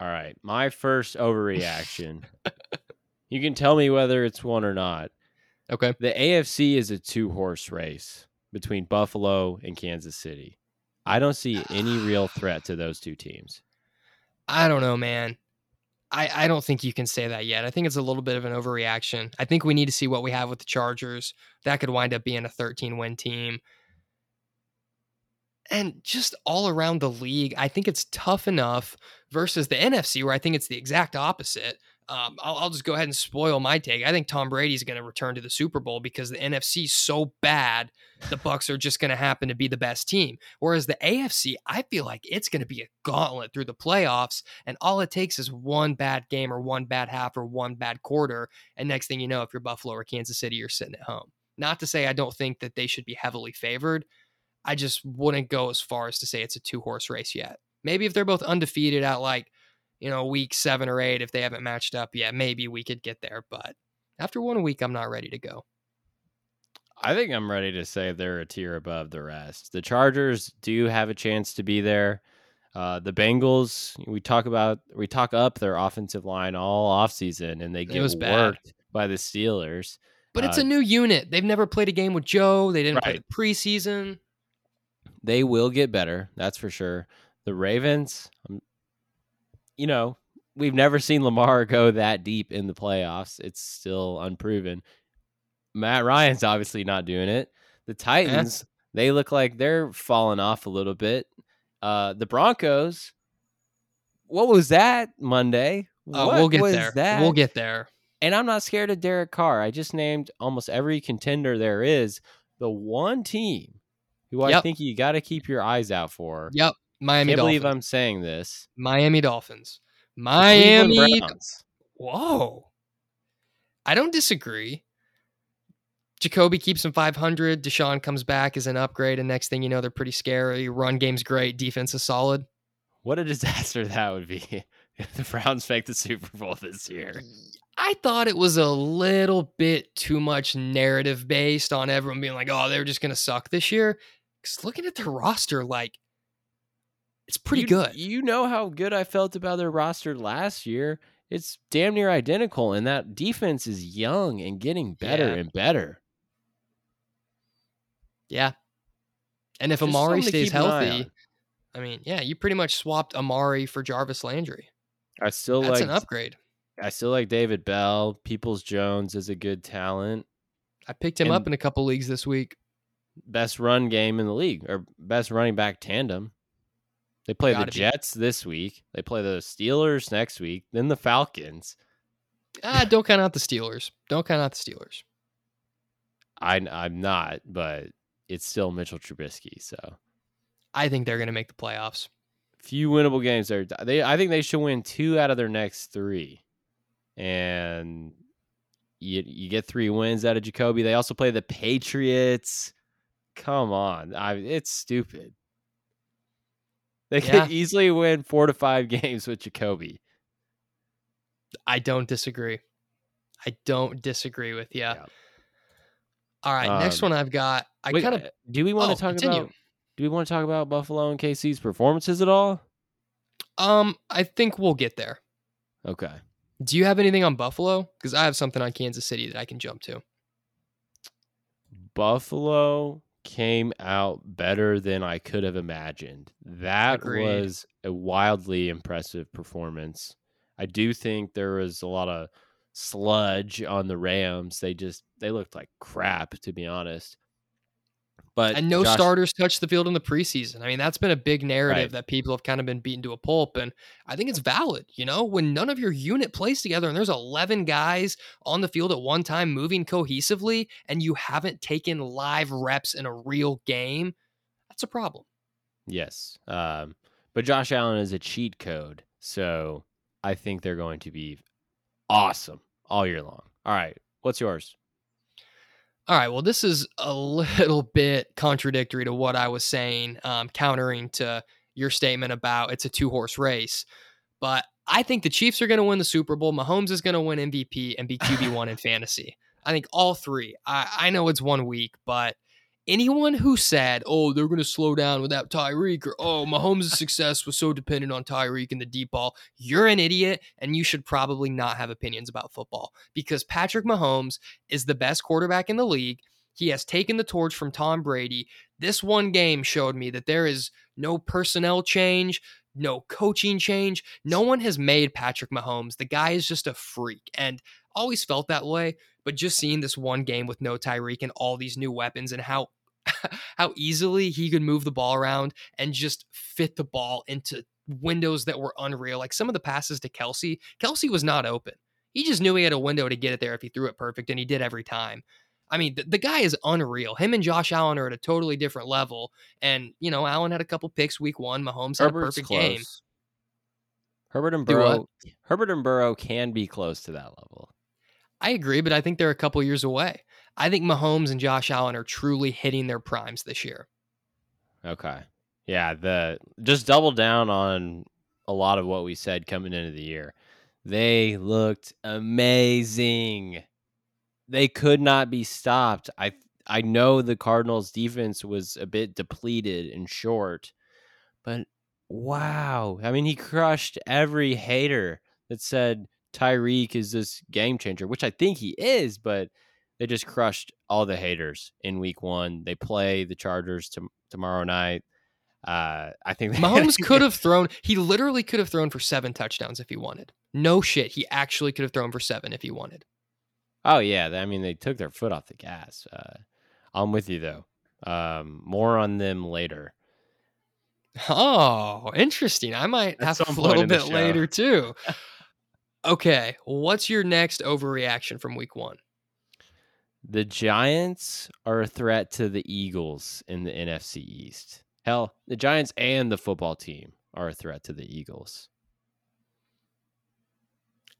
Speaker 1: All right, my first overreaction. you can tell me whether it's one or not.
Speaker 2: Okay.
Speaker 1: The AFC is a two horse race between Buffalo and Kansas City. I don't see any real threat to those two teams.
Speaker 2: I don't know, man. I, I don't think you can say that yet. I think it's a little bit of an overreaction. I think we need to see what we have with the Chargers. That could wind up being a 13 win team. And just all around the league, I think it's tough enough versus the NFC, where I think it's the exact opposite. Um, I'll, I'll just go ahead and spoil my take. I think Tom Brady's going to return to the Super Bowl because the NFC is so bad. The Bucks are just going to happen to be the best team. Whereas the AFC, I feel like it's going to be a gauntlet through the playoffs, and all it takes is one bad game or one bad half or one bad quarter, and next thing you know, if you're Buffalo or Kansas City, you're sitting at home. Not to say I don't think that they should be heavily favored. I just wouldn't go as far as to say it's a two horse race yet. Maybe if they're both undefeated at like, you know, week seven or eight, if they haven't matched up yet, maybe we could get there. But after one week, I'm not ready to go.
Speaker 1: I think I'm ready to say they're a tier above the rest. The Chargers do have a chance to be there. Uh, the Bengals, we talk about, we talk up their offensive line all offseason, and they get
Speaker 2: bad.
Speaker 1: worked by the Steelers.
Speaker 2: But it's
Speaker 1: Uh,
Speaker 2: a new unit. They've never played a game with Joe. They didn't play
Speaker 1: Right.
Speaker 2: the preseason.
Speaker 1: They will get better, that's for sure. The Ravens, you know, we've never seen Lamar go that deep in the playoffs. It's still unproven. Matt Ryan's obviously not doing it. The Titans, they look like they're falling off a little bit. Uh, the Broncos, what was that Monday?
Speaker 2: Uh,
Speaker 1: What
Speaker 2: we'll get there.
Speaker 1: That?
Speaker 2: We'll get there.
Speaker 1: And I'm not scared of Derek Carr. I just named almost every contender there is. The one team who I think you got to keep your eyes out for.
Speaker 2: Yep. Miami
Speaker 1: Can't
Speaker 2: Dolphins.
Speaker 1: believe I'm saying this.
Speaker 2: Miami Dolphins. Miami.
Speaker 1: Browns.
Speaker 2: Whoa. I don't disagree. Jacoby keeps him 500. Deshaun comes back as an upgrade, and next thing you know, they're pretty scary. Run game's great. Defense is solid.
Speaker 1: What a disaster that would be if the Browns make the Super Bowl this year.
Speaker 2: I thought it was a little bit too much narrative based on everyone being like, oh, they're just going to suck this year. Because looking at their roster, like, it's pretty
Speaker 1: You-
Speaker 2: good.
Speaker 1: You know how good I felt about their roster last year. It's damn near identical, and that defense is young and getting better
Speaker 2: Yeah.
Speaker 1: and better.
Speaker 2: Yeah. And if
Speaker 1: Just
Speaker 2: Amari stays
Speaker 1: keep an eye
Speaker 2: healthy. I mean, yeah, you pretty much swapped Amari for Jarvis Landry.
Speaker 1: I still like
Speaker 2: an upgrade.
Speaker 1: I still like David Bell. Peoples Jones is a good talent.
Speaker 2: I picked him up in a couple leagues this week.
Speaker 1: Best run game in the league, or best running back tandem. They play the
Speaker 2: be.
Speaker 1: Jets this week. They play the Steelers next week. Then the Falcons.
Speaker 2: Ah, don't count out the Steelers. Don't count out the Steelers.
Speaker 1: I I'm not, but it's still Mitchell Trubisky. So
Speaker 2: I think they're going to make the playoffs.
Speaker 1: few winnable games there. They I think they should win two out of their next three, and you you get three wins out of Jacoby. They also play the Patriots. Come on, I it's stupid. They
Speaker 2: Yeah.
Speaker 1: could easily win four to five games with Jacoby.
Speaker 2: I don't disagree. I don't disagree with you.
Speaker 1: Yeah.
Speaker 2: All right, next
Speaker 1: Um,
Speaker 2: one I've got. I kind of
Speaker 1: uh, do we want
Speaker 2: oh,
Speaker 1: to talk
Speaker 2: continue.
Speaker 1: about do we want to talk about Buffalo and KC's performances at all?
Speaker 2: um I think we'll get there.
Speaker 1: Okay.
Speaker 2: Do you have anything on Buffalo? Because I have something on Kansas City that I can jump to.
Speaker 1: Buffalo came out better than I could have imagined. That
Speaker 2: Agreed.
Speaker 1: was a wildly impressive performance. I do think there was a lot of sludge on the Rams. They just they looked like crap to be honest. But
Speaker 2: and no
Speaker 1: Josh-
Speaker 2: starters touched the field in the preseason. I mean, that's been a big narrative
Speaker 1: Right.
Speaker 2: that people have kind of been beaten to a pulp. And I think it's valid. You know, when none of your unit plays together and there's 11 guys on the field at one time moving cohesively and you haven't taken live reps in a real game, that's a problem.
Speaker 1: Yes. Um, but Josh Allen is a cheat code. So I think they're going to be awesome all year long. All right. What's yours?
Speaker 2: All right. Well, this is a little bit contradictory to what I was saying, um, countering to your statement about it's a two horse race. But I think the Chiefs are going to win the Super Bowl. Mahomes is going to win MVP and be QB1 in fantasy. I think all three. I, I know it's one week, but anyone who said, oh, they're going to slow down without Tyreek or, oh, Mahomes' success was so dependent on Tyreek and the deep ball, you're an idiot and you should probably not have opinions about football because Patrick Mahomes is the best quarterback in the league. He has taken the torch from Tom Brady. This one game showed me that there is no personnel change, no coaching change. No one has made Patrick Mahomes. The guy is just a freak and always felt that way. But just seeing this one game with no Tyreek and all these new weapons and how how easily he could move the ball around and just fit the ball into windows that were unreal. Like some of the passes to Kelce, Kelce was not open. He just knew he had a window to get it there if he threw it perfect, and he did every time. I mean, the, the guy is unreal. Him and Josh Allen are at a totally different level. And, you know, Allen had a couple picks week one. Mahomes had a perfect
Speaker 1: close.
Speaker 2: game.
Speaker 1: Herbert and? Burrow. Herbert and Burrow can be close to that level.
Speaker 2: I agree, but I think they're a couple years away. I think Mahomes and Josh Allen are truly hitting their primes this year.
Speaker 1: Okay. Yeah, the just double down on a lot of what we said coming into the year. They looked amazing. They could not be stopped. I I know the Cardinals defense was a bit depleted and short, but wow. I mean, he crushed every hater that said Tyreek is this game changer, which I think he is, but they just crushed all the haters in week 1. They play the Chargers to, tomorrow night. Uh, I think
Speaker 2: Mahomes could have thrown, he literally could have thrown for seven touchdowns if he wanted. No shit. He actually could have thrown for seven if he wanted.
Speaker 1: Oh yeah, I mean they took their foot off the gas. Uh, I'm with you though. Um, more on them later.
Speaker 2: Oh, interesting. I might
Speaker 1: At
Speaker 2: have a little bit later too. okay, what's your next overreaction from week one?
Speaker 1: The Giants are a threat to the Eagles in the NFC East. Hell, the Giants and the football team are a threat to the Eagles.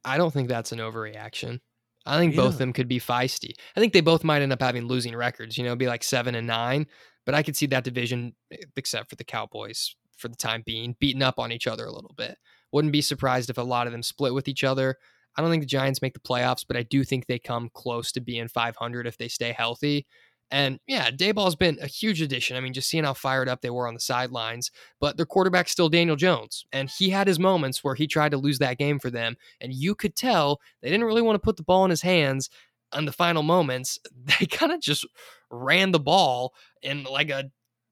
Speaker 2: I don't think that's an overreaction. I think
Speaker 1: You
Speaker 2: both of them could be feisty. I think they both might end up having losing records, you know, be like seven and nine. But I could see that division, except for the Cowboys for the time being, beating up on each other a little bit. Wouldn't be surprised if a lot of them split with each other. I don't think the Giants make the playoffs, but I do think they come close to being 500 if they stay healthy. And yeah, Daboll's been a huge addition. I mean, just seeing how fired up they were on the sidelines, but their quarterback's still Daniel Jones. And he had his moments where he tried to lose that game for them. And you could tell they didn't really want to put the ball in his hands on the final moments. They kind of just ran the ball in like a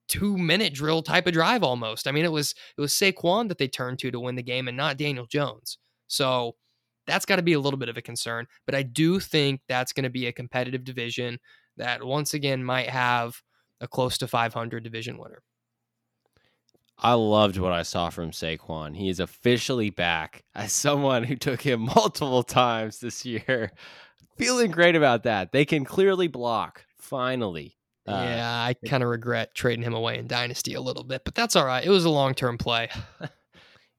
Speaker 2: two minute drill type of drive almost. I mean, it was it was Saquon that they turned to to win the game and not Daniel Jones. So that's got to be a little bit of a concern. But I do think that's going to be a competitive division that once again might have a close to 500 division winner.
Speaker 1: I loved what I saw from Saquon. He is officially back as someone who took him multiple times this year. Feeling great about that. They can clearly block, finally. Uh,
Speaker 2: yeah, I kind of regret trading him away in Dynasty a little bit, but that's all right. It was a long term play.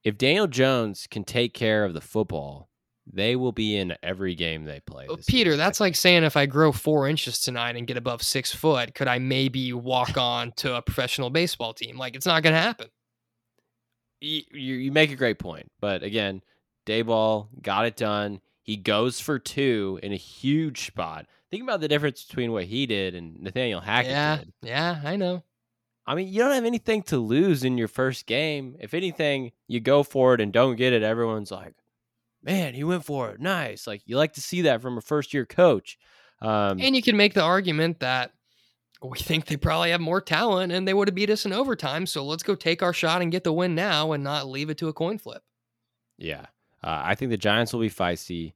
Speaker 1: If Daniel Jones can take care of the football, they will be in every game they play.
Speaker 2: Oh,
Speaker 1: this
Speaker 2: Peter, that's like saying if I grow four inches tonight and get above six foot, could I maybe walk on to a professional baseball team? Like, it's not going to happen.
Speaker 1: you, you you make a great point. But again, Daboll got it done. He goes for two in a huge spot. Think about the difference between what he did and Nathaniel Hackett
Speaker 2: yeah,
Speaker 1: did.
Speaker 2: yeah, I know.
Speaker 1: I mean, you don't have anything to lose in your first game. If anything, you go for it and don't get it. Everyone's like, man, he went for it. Nice. Like, you like to see that from a first year coach. Um,
Speaker 2: And you can make the argument that we think they probably have more talent and they would have beat us in overtime. So let's go take our shot and get the win now and not leave it to a coin flip.
Speaker 1: Yeah. Uh, I think the Giants will be feisty.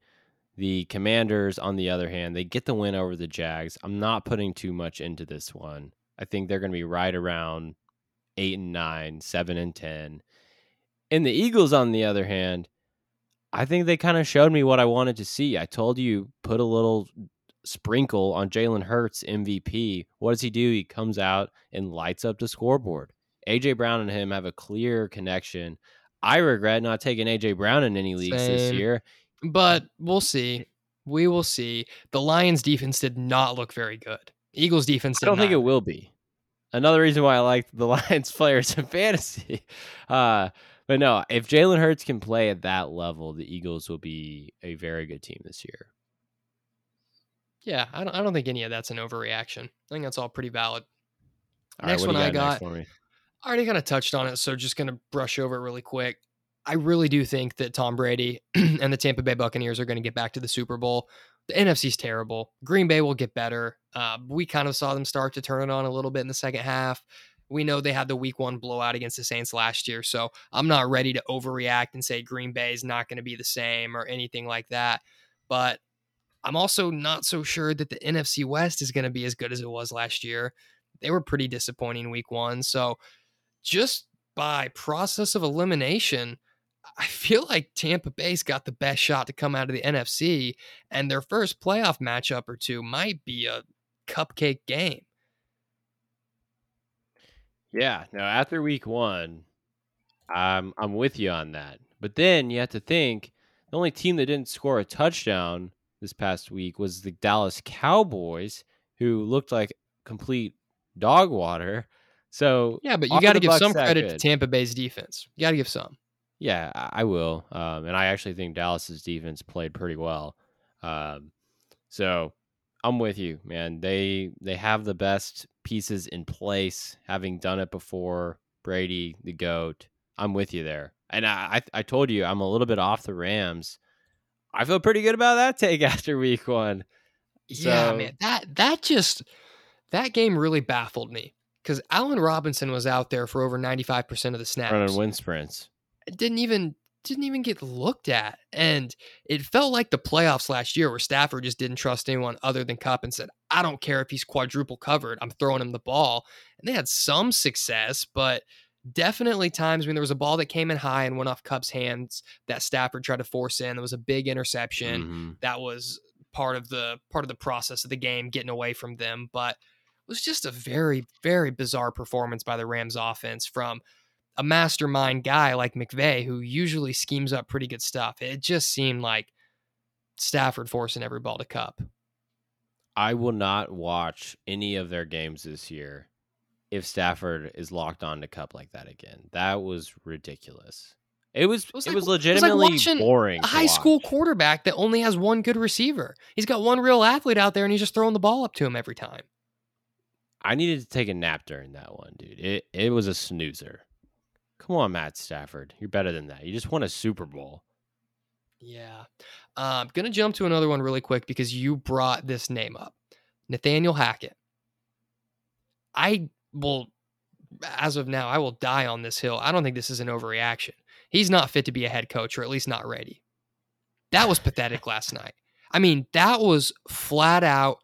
Speaker 1: The Commanders, on the other hand, they get the win over the Jags. I'm not putting too much into this one. I think they're going to be right around eight and nine, seven and 10. And the Eagles, on the other hand, I think they kind of showed me what I wanted to see. I told you, put a little sprinkle on Jalen Hurts MVP. What does he do? He comes out and lights up the scoreboard. AJ Brown and him have a clear connection. I regret not taking AJ Brown in any leagues this year.
Speaker 2: But we'll see. We will see. The Lions defense did not look very good. Eagles defense
Speaker 1: I don't think it will be. Another reason why I like the Lions players in fantasy. Uh, but no, if Jalen Hurts can play at that level, the Eagles will be a very good team this year.
Speaker 2: Yeah, I don't, I don't think any of that's an overreaction. I think that's all pretty valid.
Speaker 1: All
Speaker 2: Next
Speaker 1: right,
Speaker 2: one
Speaker 1: do
Speaker 2: I
Speaker 1: got, next
Speaker 2: got-
Speaker 1: for me?
Speaker 2: I already kind of touched on it, so just going to brush over it really quick. I really do think that Tom Brady and the Tampa Bay Buccaneers are going to get back to the Super Bowl. The NFC's terrible. Green Bay will get better. Uh, we kind of saw them start to turn it on a little bit in the second half. We know they had the week one blowout against the Saints last year, so I'm not ready to overreact and say Green Bay is not going to be the same or anything like that. But I'm also not so sure that the NFC West is going to be as good as it was last year. They were pretty disappointing week one. So just by process of elimination, I feel like Tampa Bay's got the best shot to come out of the NFC, and their first playoff matchup or two might be a cupcake game.
Speaker 1: Yeah, no, after week one, I'm I'm with you on that. But then you have to think the only team that didn't score a touchdown this past week was the Dallas Cowboys, who looked like complete dog water. So
Speaker 2: Yeah, but you got to give some credit to? Tampa Bay's defense. You got to give some.
Speaker 1: Yeah, I I will. Um, and I actually think Dallas's defense played pretty well. Um, so I'm with you, man. They they have the best pieces in place, having done it before. Brady, the goat. I'm with you there. And I I, I told you I'm a little bit off the Rams. I feel pretty good about that take after week one.
Speaker 2: yeah, man, that that just that game really baffled me because Allen Robinson was out there for over ninety five percent of the snaps.
Speaker 1: Running wind sprints.
Speaker 2: didn't even didn't even get looked at. And it felt like the playoffs last year where Stafford just didn't trust anyone other than Kupp and said, I don't care if he's quadruple covered, I'm throwing him the ball. And they had some success, but definitely times when there was a ball that came in high and went off Kupp's hands that Stafford tried to force in. There was a big interception
Speaker 1: Mm-hmm.
Speaker 2: that was part of the part of the process of the game getting away from them. But it was just a very, very bizarre performance by the Rams offense from a mastermind guy like McVay, who usually schemes up pretty good stuff. It just seemed like Stafford forcing every ball to Kupp.
Speaker 1: I will not watch any of their games this year if Stafford is locked on to Kupp like that again. That was ridiculous. It was it was,
Speaker 2: was like- it was like
Speaker 1: legitimately boring.
Speaker 2: A high school quarterback that only has one good receiver. He's got one real athlete out there and he's just throwing the ball up to him every time.
Speaker 1: I needed to take a nap during that one, dude. It it was a snoozer. Come on, Matt Stafford. You're better than that. You just won a Super Bowl.
Speaker 2: Yeah. I'm going to jump to another one really quick because you brought this name up Nathaniel Hackett. I will, as of now, I will die on this hill. I don't think this is an overreaction. He's not fit to be a head coach, or at least not ready. That was pathetic last night. I mean, that was flat out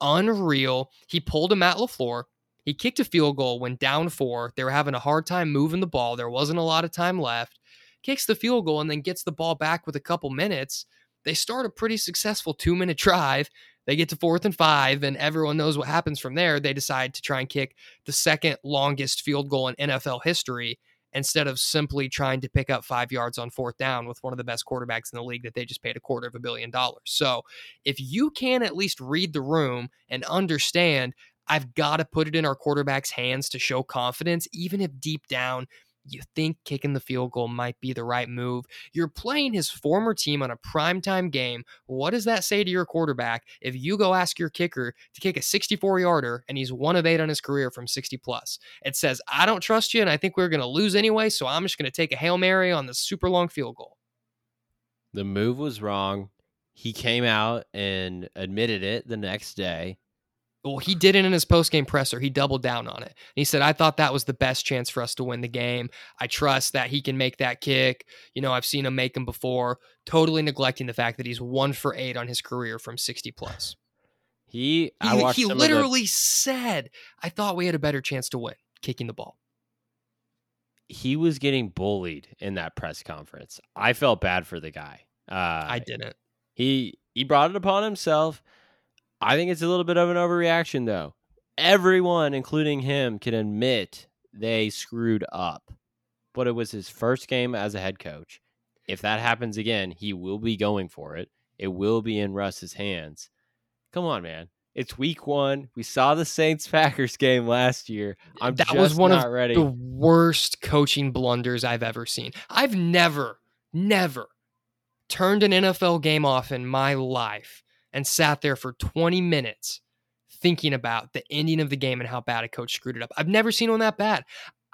Speaker 2: unreal. He pulled a Matt LaFleur. He kicked a field goal, went down four. They were having a hard time moving the ball. There wasn't a lot of time left. Kicks the field goal and then gets the ball back with a couple minutes. They start a pretty successful two minute drive. They get to fourth and five, and everyone knows what happens from there. They decide to try and kick the second longest field goal in NFL history instead of simply trying to pick up five yards on fourth down with one of the best quarterbacks in the league that they just paid a quarter of a billion dollars. So if you can at least read the room and understand, I've got to put it in our quarterback's hands to show confidence, even if deep down you think kicking the field goal might be the right move. You're playing his former team on a primetime game. What does that say to your quarterback if you go ask your kicker to kick a 64 yarder and he's one of eight on his career from 60 plus? It says, I don't trust you and I think we're going to lose anyway, so I'm just going to take a Hail Mary on the super long field goal.
Speaker 1: The move was wrong. He came out and admitted it the next day.
Speaker 2: Well, he did it in his post-game presser. He doubled down on it. He said, "I thought that was the best chance for us to win the game. I trust that he can make that kick. You know, I've seen him make them before." Totally neglecting the fact that he's one for eight on his career from sixty plus.
Speaker 1: He, I
Speaker 2: He, he
Speaker 1: of the-
Speaker 2: literally said, "I thought we had a better chance to win kicking the ball."
Speaker 1: he was getting bullied in that press conference. I felt bad for the guy. Uh,
Speaker 2: I didn't.
Speaker 1: He he brought it upon himself. I think it's a little bit of an overreaction though. Everyone, including him, can admit they screwed up. But it was his first game as a head coach. If that happens again, he will be going for it. It will be in Russ's hands. Come on, man. It's week one. We saw the Saints Packers game last year. I'm
Speaker 2: that
Speaker 1: just
Speaker 2: was one
Speaker 1: not
Speaker 2: of
Speaker 1: ready.
Speaker 2: the worst coaching blunders I've ever seen. I've never, never turned an NFL game off in my life and sat there for 20 minutes thinking about the ending of the game and how bad a coach screwed it up. I've never seen one that bad.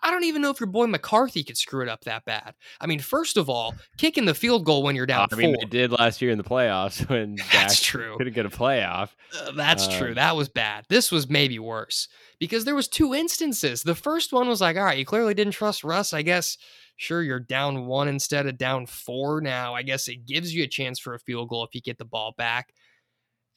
Speaker 2: I don't even know if your boy McCarthy could screw it up that bad. I mean, first of all, kicking the field goal when you're down
Speaker 1: I mean,
Speaker 2: four.
Speaker 1: they did last year in the playoffs when
Speaker 2: That's
Speaker 1: Dak
Speaker 2: true.
Speaker 1: couldn't get a playoff.
Speaker 2: Uh, that's true.
Speaker 1: Um,
Speaker 2: That was bad. This was maybe worse because there was two instances. The first one was like, all right, you clearly didn't trust Russ. I guess sure you're down one instead of down four now. I guess it gives you a chance for a field goal if you get the ball back.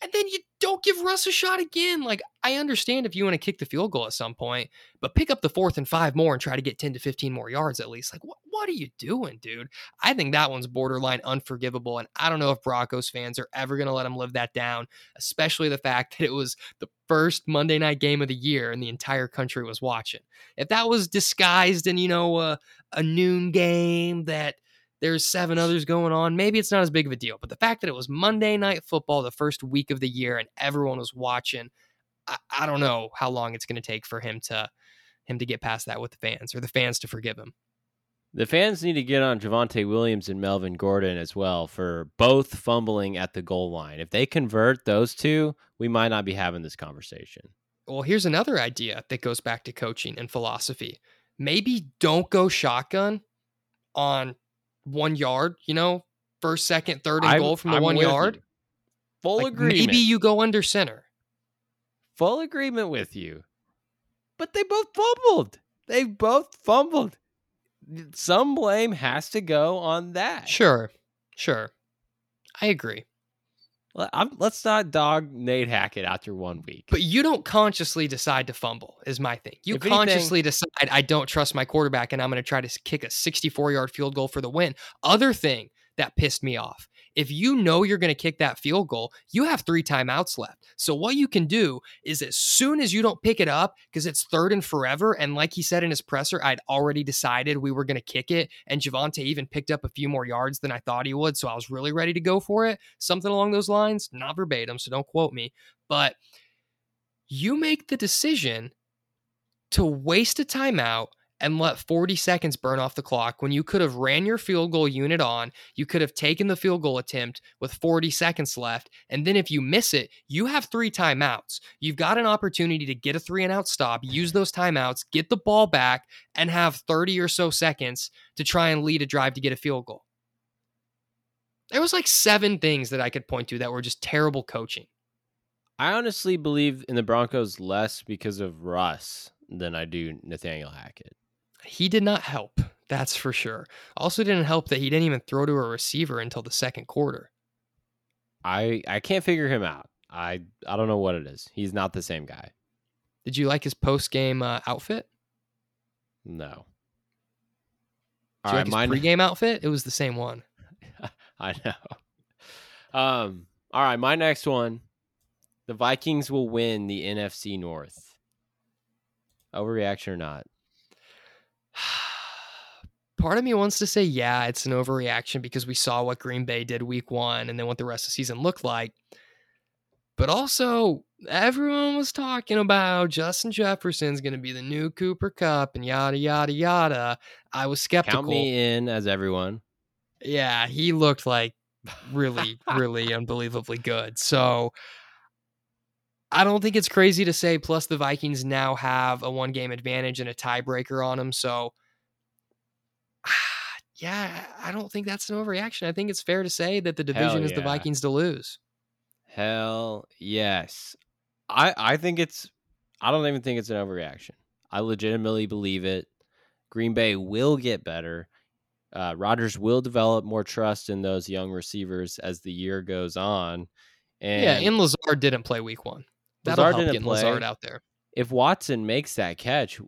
Speaker 2: And then you don't give Russ a shot again. Like, I understand if you want to kick the field goal at some point, but pick up the fourth and five more and try to get 10 to 15 more yards at least. Like, what, what are you doing, dude? I think that one's borderline unforgivable. And I don't know if Broncos fans are ever going to let him live that down, especially the fact that it was the first Monday night game of the year and the entire country was watching. If that was disguised in, you know, a, a noon game that there's seven others going on, maybe it's not as big of a deal. But the fact that it was Monday night football, the first week of the year, and everyone was watching, I, I don't know how long it's going to take for him to him to get past that with the fans or the fans to forgive him.
Speaker 1: The fans need to get on Javonte Williams and Melvin Gordon as well for both fumbling at the goal line. If they convert those two, we might not be having this conversation.
Speaker 2: Well, here's another idea that goes back to coaching and philosophy. Maybe don't go shotgun on one yard, you know, first, second, third, and
Speaker 1: I'm-
Speaker 2: goal from the
Speaker 1: I'm
Speaker 2: one yard.
Speaker 1: you. Full
Speaker 2: Like,
Speaker 1: agreement.
Speaker 2: maybe you go under center.
Speaker 1: full agreement with you. But they both fumbled. They both fumbled. some blame has to go on that.
Speaker 2: Sure, sure, I agree.
Speaker 1: I'm- let's not dog Nate Hackett after one week.
Speaker 2: But you don't consciously decide to fumble, is my thing. You
Speaker 1: If anything-
Speaker 2: consciously decide, I don't trust my quarterback and I'm going to try to kick a 64 yard field goal for the win. Other thing that pissed me off if you know you're going to kick that field goal, you have three timeouts left. So what you can do is as soon as you don't pick it up, because it's third and forever, and like he said in his presser, I'd already decided we were going to kick it, and Javonte even picked up a few more yards than I thought he would, so I was really ready to go for it. Something along those lines, not verbatim, so don't quote me, but you make the decision to waste a timeout and let 40 seconds burn off the clock when you could have ran your field goal unit on, you could have taken the field goal attempt with 40 seconds left, and then if you miss it, you have three timeouts. You've got an opportunity to get a three and out stop, use those timeouts, get the ball back, and have 30 or so seconds to try and lead a drive to get a field goal. There was like seven things that I could point to that were just terrible coaching.
Speaker 1: I honestly believe in the Broncos less because of Russ than I do Nathaniel Hackett.
Speaker 2: He did not help, that's for sure. Also, didn't help that he didn't even throw to a receiver until the second quarter.
Speaker 1: I I can't figure him out. I I don't know what it is. He's not the same guy.
Speaker 2: Did you like his post game uh, outfit?
Speaker 1: No. All right,
Speaker 2: like his
Speaker 1: mine.
Speaker 2: pregame outfit? It was the same one.
Speaker 1: I know. Um. All right, my next one. The Vikings will win the NFC North. Overreaction or not?
Speaker 2: Part of me wants to say, yeah, it's an overreaction because we saw what Green Bay did week one and then what the rest of the season looked like. But also, everyone was talking about Justin Jefferson's going to be the new Cooper Kupp and yada, yada, yada. I was skeptical.
Speaker 1: Count me in as everyone.
Speaker 2: Yeah, he looked like really, really unbelievably good. So I don't think it's crazy to say. Plus, the Vikings now have a one game advantage and a tiebreaker on them. So, yeah, I don't think that's an overreaction. I think it's fair to say that the division is the. Vikings to lose.
Speaker 1: Hell yes. I I think it's I don't even think it's an overreaction. I legitimately believe it. Green Bay will get better. Uh, Rodgers will develop more trust in those young receivers as the year goes on. And
Speaker 2: yeah, and Lazard didn't play week one. That'll
Speaker 1: Lazard didn't play.
Speaker 2: Lazard out there.
Speaker 1: if Watson makes that catch,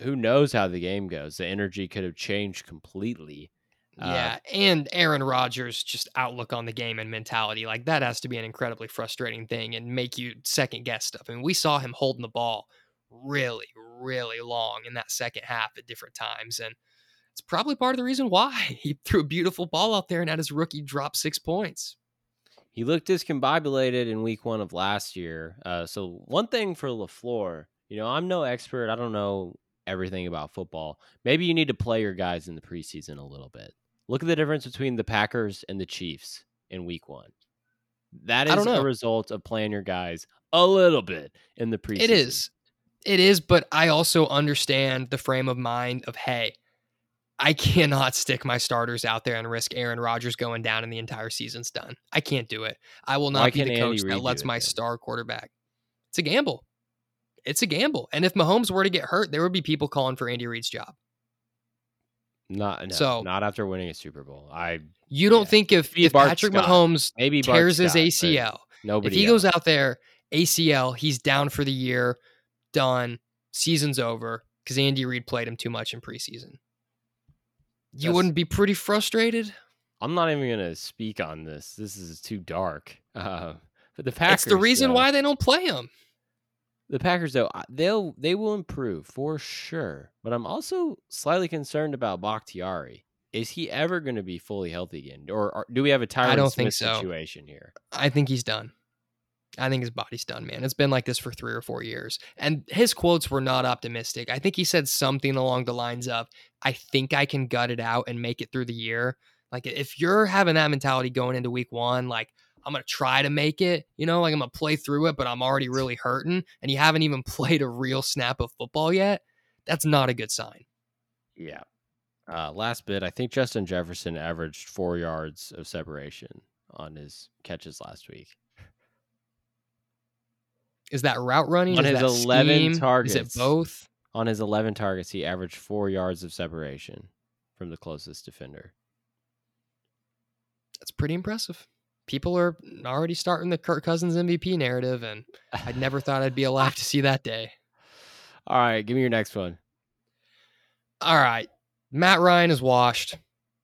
Speaker 1: who knows how the game goes? The energy could have changed completely. Uh,
Speaker 2: Yeah, and Aaron Rodgers' just outlook on the game and mentality, like that has to be an incredibly frustrating thing and make you second guess stuff. I mean, we saw him holding the ball really, really long in that second half at different times, and it's probably part of the reason why he threw a beautiful ball out there and had his rookie drop six points.
Speaker 1: He looked discombobulated in week one of last year. Uh, so one thing for Lafleur, you know, I'm no expert. I don't know everything about football. Maybe you need to play your guys in the preseason a little bit. Look at the difference between the Packers and the Chiefs in week one. That is
Speaker 2: I
Speaker 1: is
Speaker 2: don't know.
Speaker 1: a result of playing your guys a little bit in the preseason.
Speaker 2: It is. It is, but I also understand the frame of mind of hey, I cannot stick my starters out there and risk Aaron Rodgers going down and the entire season's done. I can't do it. I will
Speaker 1: Why
Speaker 2: not be the coach that lets my
Speaker 1: then?
Speaker 2: star quarterback. It's a gamble. It's a gamble. And if Mahomes were to get hurt, there would be people calling for Andy Reid's job.
Speaker 1: Not no,
Speaker 2: So-
Speaker 1: not after winning a Super Bowl. I
Speaker 2: You don't
Speaker 1: Yeah.
Speaker 2: think if, if
Speaker 1: Bart
Speaker 2: Patrick
Speaker 1: Scott.
Speaker 2: Mahomes
Speaker 1: maybe Bart
Speaker 2: tears his
Speaker 1: Scott, but
Speaker 2: ACL,
Speaker 1: Nobody.
Speaker 2: if he
Speaker 1: else.
Speaker 2: goes out there, ACL, he's down for the year, done, season's over because Andy Reid played him too much in preseason. You
Speaker 1: That's-
Speaker 2: wouldn't be pretty frustrated?
Speaker 1: I'm not even gonna speak on this. This is too dark. Uh, but the Packers.
Speaker 2: It's the reason
Speaker 1: though-
Speaker 2: why they don't play him.
Speaker 1: The Packers, though, they'll they will improve for sure. But I'm also slightly concerned about Bakhtiari. Is he ever going to be fully healthy again, or, or do we have a Tyron
Speaker 2: don't
Speaker 1: Smith
Speaker 2: think so.
Speaker 1: situation here?
Speaker 2: I think he's done. I think his body's done, man. It's been like this for three or four years. And his quotes were not optimistic. I think he said something along the lines of, I think I can gut it out and make it through the year. Like, if you're having that mentality going into week one, like, I'm going to try to make it, you know, like I'm going to play through it, but I'm already really hurting, and you haven't even played a real snap of football yet, that's not a good sign.
Speaker 1: Yeah. Uh, last bit, I think Justin Jefferson averaged four yards of separation on his catches last week.
Speaker 2: Is that route running?
Speaker 1: On
Speaker 2: Is
Speaker 1: his 11
Speaker 2: scheme? Is
Speaker 1: targets.
Speaker 2: it both?
Speaker 1: On his 11 targets, he averaged four yards of separation. from the closest defender.
Speaker 2: That's pretty impressive. People are already starting the Kirk Cousins MVP narrative, and I never thought I'd be alive to see that day.
Speaker 1: All right, give me your next one.
Speaker 2: All right. Matt Ryan is washed.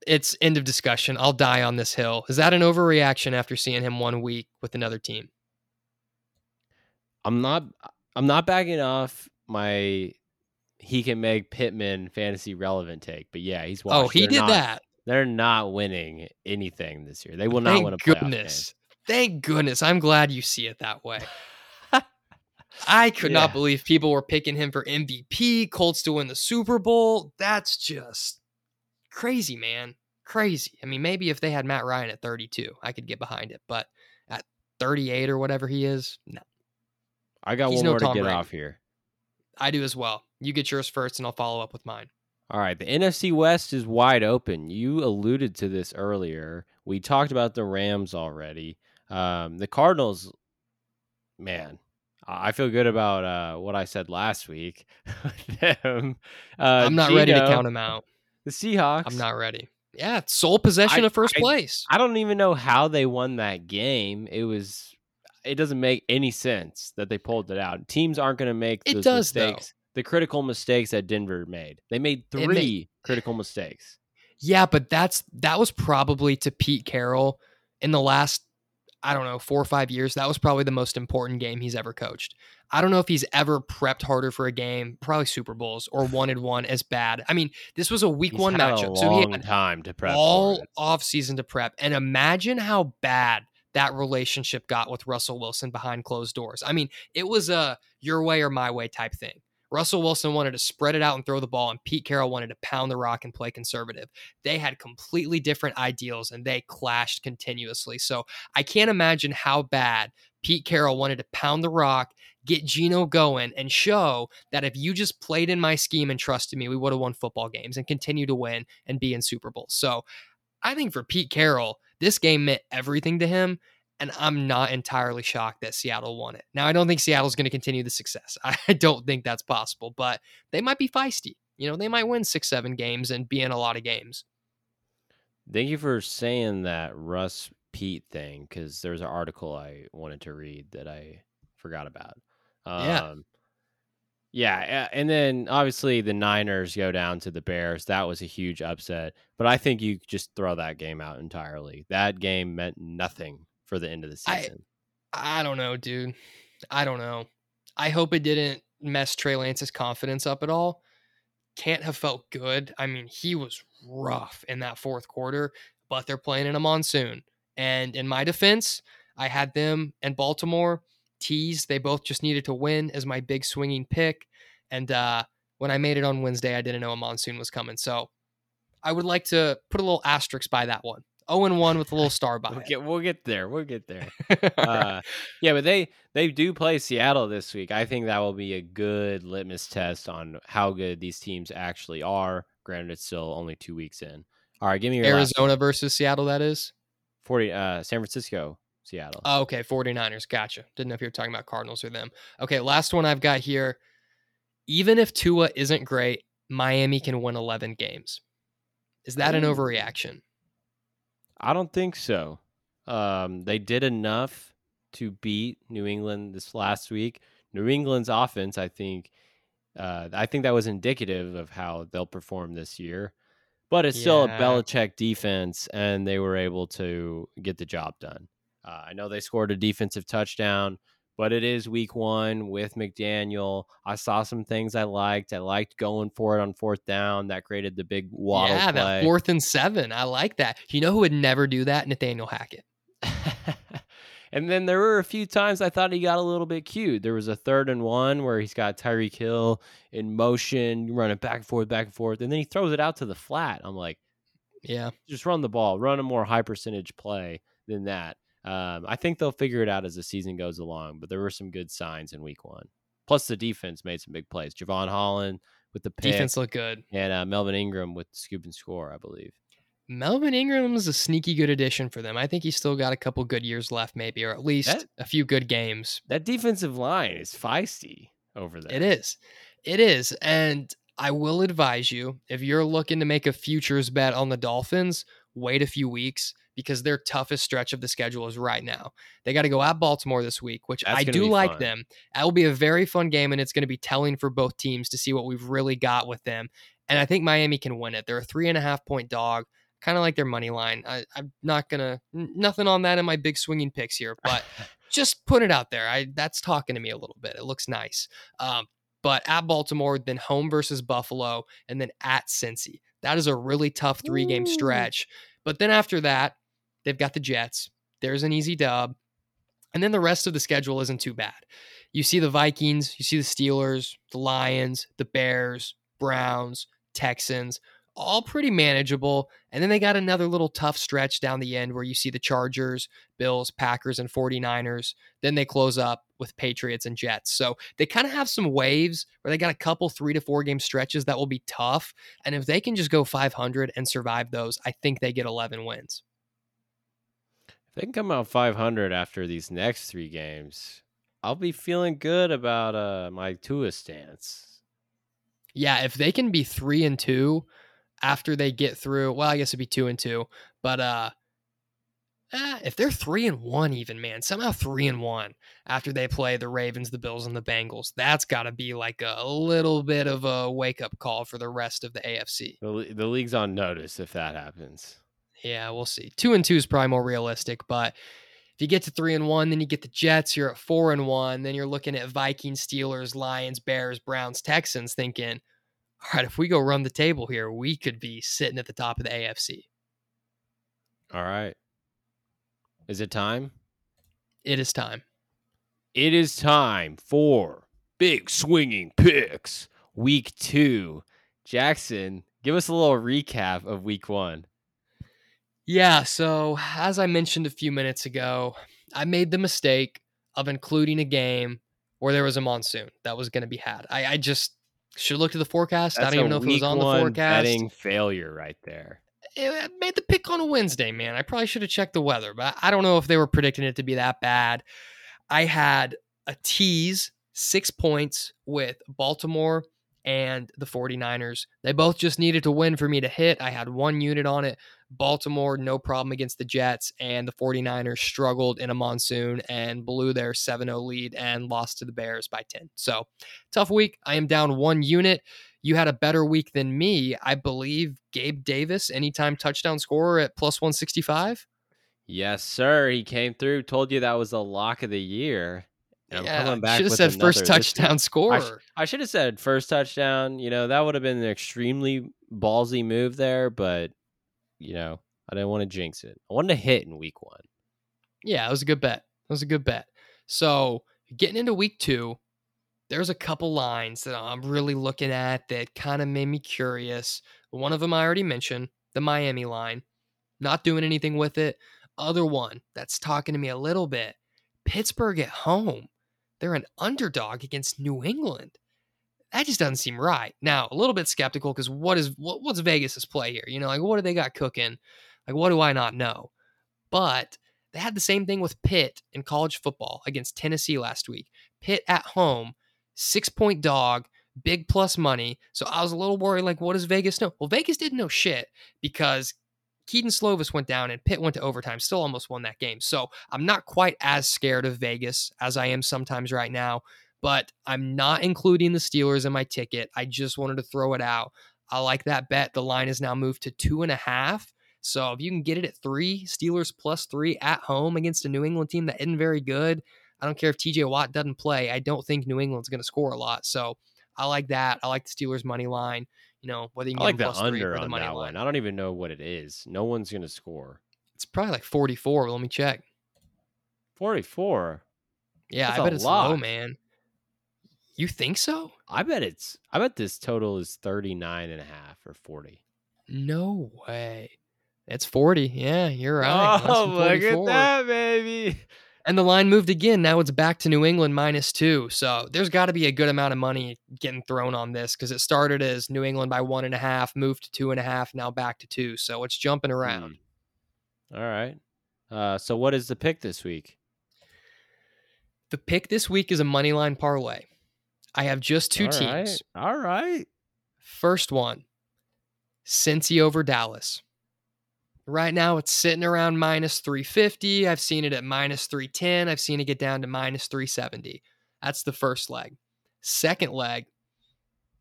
Speaker 2: It's end of discussion. I'll die on this hill. Is that an overreaction after seeing him one week with another team?
Speaker 1: I'm not I'm not backing off my he can make Pittman fantasy relevant take, but yeah, he's oh, washed.
Speaker 2: Oh, he
Speaker 1: They're
Speaker 2: did
Speaker 1: not-
Speaker 2: that.
Speaker 1: They're not winning anything this year. They will not
Speaker 2: Thank
Speaker 1: win a
Speaker 2: goodness. Thank goodness. I'm glad you see it that way. I could not believe people were picking him for MVP, Colts to win the Super Bowl. That's just crazy, man. Crazy. I mean, maybe if they had Matt Ryan at 32, I could get behind it, but at 38 or whatever he is, no.
Speaker 1: I got
Speaker 2: He's
Speaker 1: one
Speaker 2: no
Speaker 1: more to
Speaker 2: Tom
Speaker 1: get
Speaker 2: Brady.
Speaker 1: off here.
Speaker 2: I do as well. You get yours first, and I'll follow up with mine.
Speaker 1: All right, the NFC West is wide open. You alluded to this earlier. We talked about the Rams already. Um, the Cardinals, man, I feel good about uh, what I said last week. Them, uh,
Speaker 2: I'm not ready to count him out.
Speaker 1: The Seahawks.
Speaker 2: I'm not ready. Yeah, sole possession
Speaker 1: I-
Speaker 2: of first
Speaker 1: I-
Speaker 2: place.
Speaker 1: I don't even know how they won that game. It was. It doesn't make any sense that they pulled it out. Teams aren't going to make
Speaker 2: It does, though.
Speaker 1: mistakes. The critical mistakes that Denver made. They made three
Speaker 2: made-
Speaker 1: critical mistakes.
Speaker 2: Yeah, but that's that was probably to Pete Carroll in the last I don't know, 4 or 5 years. That was probably the most important game he's ever coached. I don't know if he's ever prepped harder for a game, probably Super Bowls or wanted one as bad. I mean, this was a week
Speaker 1: He's
Speaker 2: 1
Speaker 1: had
Speaker 2: matchup.
Speaker 1: A
Speaker 2: so he
Speaker 1: long
Speaker 2: had
Speaker 1: time to prep.
Speaker 2: all off season to prep. And imagine how bad that relationship got with Russell Wilson behind closed doors. I mean, it was a your way or my way type thing. Russell Wilson wanted to spread it out and throw the ball, and Pete Carroll wanted to pound the rock and play conservative. They had completely different ideals and they clashed continuously. So I can't imagine how bad Pete Carroll wanted to pound the rock, get Geno going, and show that if you just played in my scheme and trusted me, we would have won football games and continue to win and be in Super Bowls. So I think for Pete Carroll, this game meant everything to him. And I'm not entirely shocked that Seattle won it. Now, I don't think Seattle's going to continue the success. I don't think that's possible, but they might be feisty. You know, they might win six, seven games and be in a lot of games.
Speaker 1: Thank you for saying that Russ Pete thing because there was an article I wanted to read that I forgot about. Um,
Speaker 2: Yeah.
Speaker 1: Yeah, and then obviously the Niners go down to the Bears. That was a huge upset, but I think you just throw that game out entirely. That game meant nothing for the end of the
Speaker 2: I-
Speaker 1: season.
Speaker 2: I don't know, dude. I don't know. I hope it didn't mess Trey Lance's confidence up at all. Can't have felt good. I mean, he was rough in that fourth quarter, but they're playing in a monsoon. And in my defense, I had them and Baltimore teased. They both just needed to win as my big swinging pick. And uh, when I made it on Wednesday, I didn't know a monsoon was coming. So I would like to put a little asterisk by that one. 0 and 1 with a little star by
Speaker 1: We'll
Speaker 2: it.
Speaker 1: get, we'll get there. We'll get there. Uh,
Speaker 2: right.
Speaker 1: yeah, but they they do play Seattle this week. I think that will be a good litmus test on how good these teams actually are. Granted, it's still only two weeks in. All right, give me
Speaker 2: Arizona versus Seattle, that is.
Speaker 1: forty. Uh, San Francisco, Seattle.
Speaker 2: Oh, okay. 49ers. Gotcha. Didn't know if you were talking about Cardinals or them. Okay. Last one I've got here. Even if Tua isn't great, Miami can win 11 games. Is that an overreaction?
Speaker 1: I don't think so. Um, they did enough to beat New England this last week. New England's offense, I think, uh, I think that was indicative of how they'll perform this year. But it's still a
Speaker 2: Yeah.
Speaker 1: Belichick defense, and they were able to get the job done. Uh, I know they scored a defensive touchdown, but it is week one with McDaniel. I saw some things I liked. I liked going for it on fourth down. That created the big Waddle
Speaker 2: yeah,
Speaker 1: play.
Speaker 2: that fourth and seven. I like that. You know who would never do that? Nathaniel Hackett.
Speaker 1: and then there were a few times I thought he got a little bit cute. There was a third and one where he's got Tyreek Hill in motion, running back and forth, back and forth, and then he throws it out to the flat. I'm like,
Speaker 2: Yeah.
Speaker 1: just run the ball, run a more high percentage play than that. Um, I think they'll figure it out as the season goes along, but there were some good signs in week one. Plus, the defense made some big plays. Jevon Holland with the pick,
Speaker 2: Defense looked good.
Speaker 1: and uh, Melvin Ingram with the scoop and score, I believe.
Speaker 2: Melvin Ingram is a sneaky good addition for them. I think he's still got a couple good years left, maybe, or at least
Speaker 1: That-
Speaker 2: a few good games.
Speaker 1: That defensive line is feisty over there.
Speaker 2: It is. It is. And I will advise you if you're looking to make a futures bet on the Dolphins, wait a few weeks because their toughest stretch of the schedule is right now. They got to go at Baltimore this week, which
Speaker 1: That's
Speaker 2: I do like
Speaker 1: fun.
Speaker 2: them. That will be a very fun game, and it's going to be telling for both teams to see what we've really got with them. And I think Miami can win it. They're a three and a half point dog, kind of like their money line. I, I'm not gonna nothing on that in my big swinging picks here, but just put it out there. I that's talking to me a little bit. It looks nice. Um, but at Baltimore, then home versus Buffalo, and then at Cincy. That is a really tough three game stretch. But then after that, they've got the Jets. There's an easy dub. And then the rest of the schedule isn't too bad. You see the Vikings, you see the Steelers, the Lions, the Bears, Browns, Texans, all pretty manageable. And then they got another little tough stretch down the end where you see the Chargers, Bills, Packers, and 49ers. Then they close up with Patriots and Jets. So they kind of have some waves where they got a couple three to four game stretches that will be tough. And if they can just go 500 and survive those, I think they get 11 wins.
Speaker 1: If they can come out 500 after these next three games, I'll be feeling good about uh my Tua stance.
Speaker 2: Yeah, if they can be three and two after they get through, well, I guess it'd be two and two, but uh, eh, if they're three and one, even man, somehow three and one after they play the Ravens, the Bills, and the Bengals, that's got to be like a little bit of a wake up call for the rest of the AFC.
Speaker 1: The, the league's on notice if that happens.
Speaker 2: Yeah, we'll see. Two and two is probably more realistic, but if you get to three and one, then you get the Jets, you're at four and one, then you're looking at Vikings, Steelers, Lions, Bears, Browns, Texans, thinking, all right, if we go run the table here, we could be sitting at the top of the AFC.
Speaker 1: All right. Is it time?
Speaker 2: It is time.
Speaker 1: It is time for Big Swinging Picks, Week Two. Jackson, give us a little recap of Week One.
Speaker 2: Yeah, so as I mentioned a few minutes ago, I made the mistake of including a game where there was a monsoon that was going to be had. I, I just should looked at the forecast. I don't even know if it was on the forecast.
Speaker 1: Betting failure right there.
Speaker 2: Eh, it made the pick on a Wednesday, man. I probably should have checked the weather, but I don't know if they were predicting it to be that bad. I had a tease, six points with Baltimore and the 49ers. They both just needed to win for me to hit. I had one unit on it. Baltimore, no problem against the Jets, and the 49ers struggled in a monsoon and blew their 7 0 lead and lost to the Bears by 10. So, tough week. I am down one unit you had a better week than me. I believe Gabe Davis, anytime touchdown scorer at plus 165.
Speaker 1: Yes, sir. He came through. Told you that was the lock of the year. And I'm
Speaker 2: yeah,
Speaker 1: coming back.
Speaker 2: should have said first
Speaker 1: another this week.
Speaker 2: touchdown
Speaker 1: I,
Speaker 2: scorer.
Speaker 1: sh- I should have said first touchdown. You know, that would have been an extremely ballsy move there, but you know, I didn't want to jinx it. I wanted to hit in week one.
Speaker 2: yeah, it was a good bet. It was a good bet. So getting into week two, there's a couple lines that I'm really looking at that kind of made me curious. One of them I already mentioned, the Miami line. Not doing anything with it. Other one that's talking to me a little bit. Pittsburgh at home. They're an underdog against New England. That just doesn't seem right. Now, a little bit skeptical because what is what, what's Vegas's play here? You know, like what do they got cooking? Like what do I not know? But they had the same thing with Pitt in college football against Tennessee last week. Pitt at home, six point dog, big plus money. So I was a little worried, like, what does Vegas know? Well, Vegas didn't know shit because Kedon Slovis went down and Pitt went to overtime, still almost won that game. So I'm not quite as scared of Vegas as I am sometimes right now, but I'm not including the Steelers in my ticket. I just wanted to throw it out. I like that bet. The line is now moved to two and a half. So if you can get it at three, Steelers plus three at home against a New England team that isn't very good, I don't care if TJ Watt doesn't play. I don't think New England's going to score a lot. So I like that. I like the Steelers money line. You know, whether you
Speaker 1: I like the under
Speaker 2: or the
Speaker 1: on that
Speaker 2: line.
Speaker 1: one. I don't even know what it is. No one's gonna score.
Speaker 2: It's probably like 44. Let me check.
Speaker 1: Forty-four.
Speaker 2: Yeah,
Speaker 1: That's
Speaker 2: I bet it's low, man. You think so?
Speaker 1: I bet it's. I bet this total is 39 and a half or 40.
Speaker 2: No way. It's 40. Yeah, you're right.
Speaker 1: Oh, look at that, baby.
Speaker 2: And the line moved again. Now it's back to New England minus two. So there's got to be a good amount of money getting thrown on this because it started as New England by one and a half, moved to two and a half, now back to two. So it's jumping around.
Speaker 1: Hmm. All right. Uh, so what is the pick this week?
Speaker 2: The pick this week is a money line parlay. I have just two
Speaker 1: All right.
Speaker 2: teams.
Speaker 1: All right.
Speaker 2: First one, Cincy over Dallas. Right now, it's sitting around minus 350. I've seen it at minus 310. I've seen it get down to minus 370. That's the first leg. Second leg,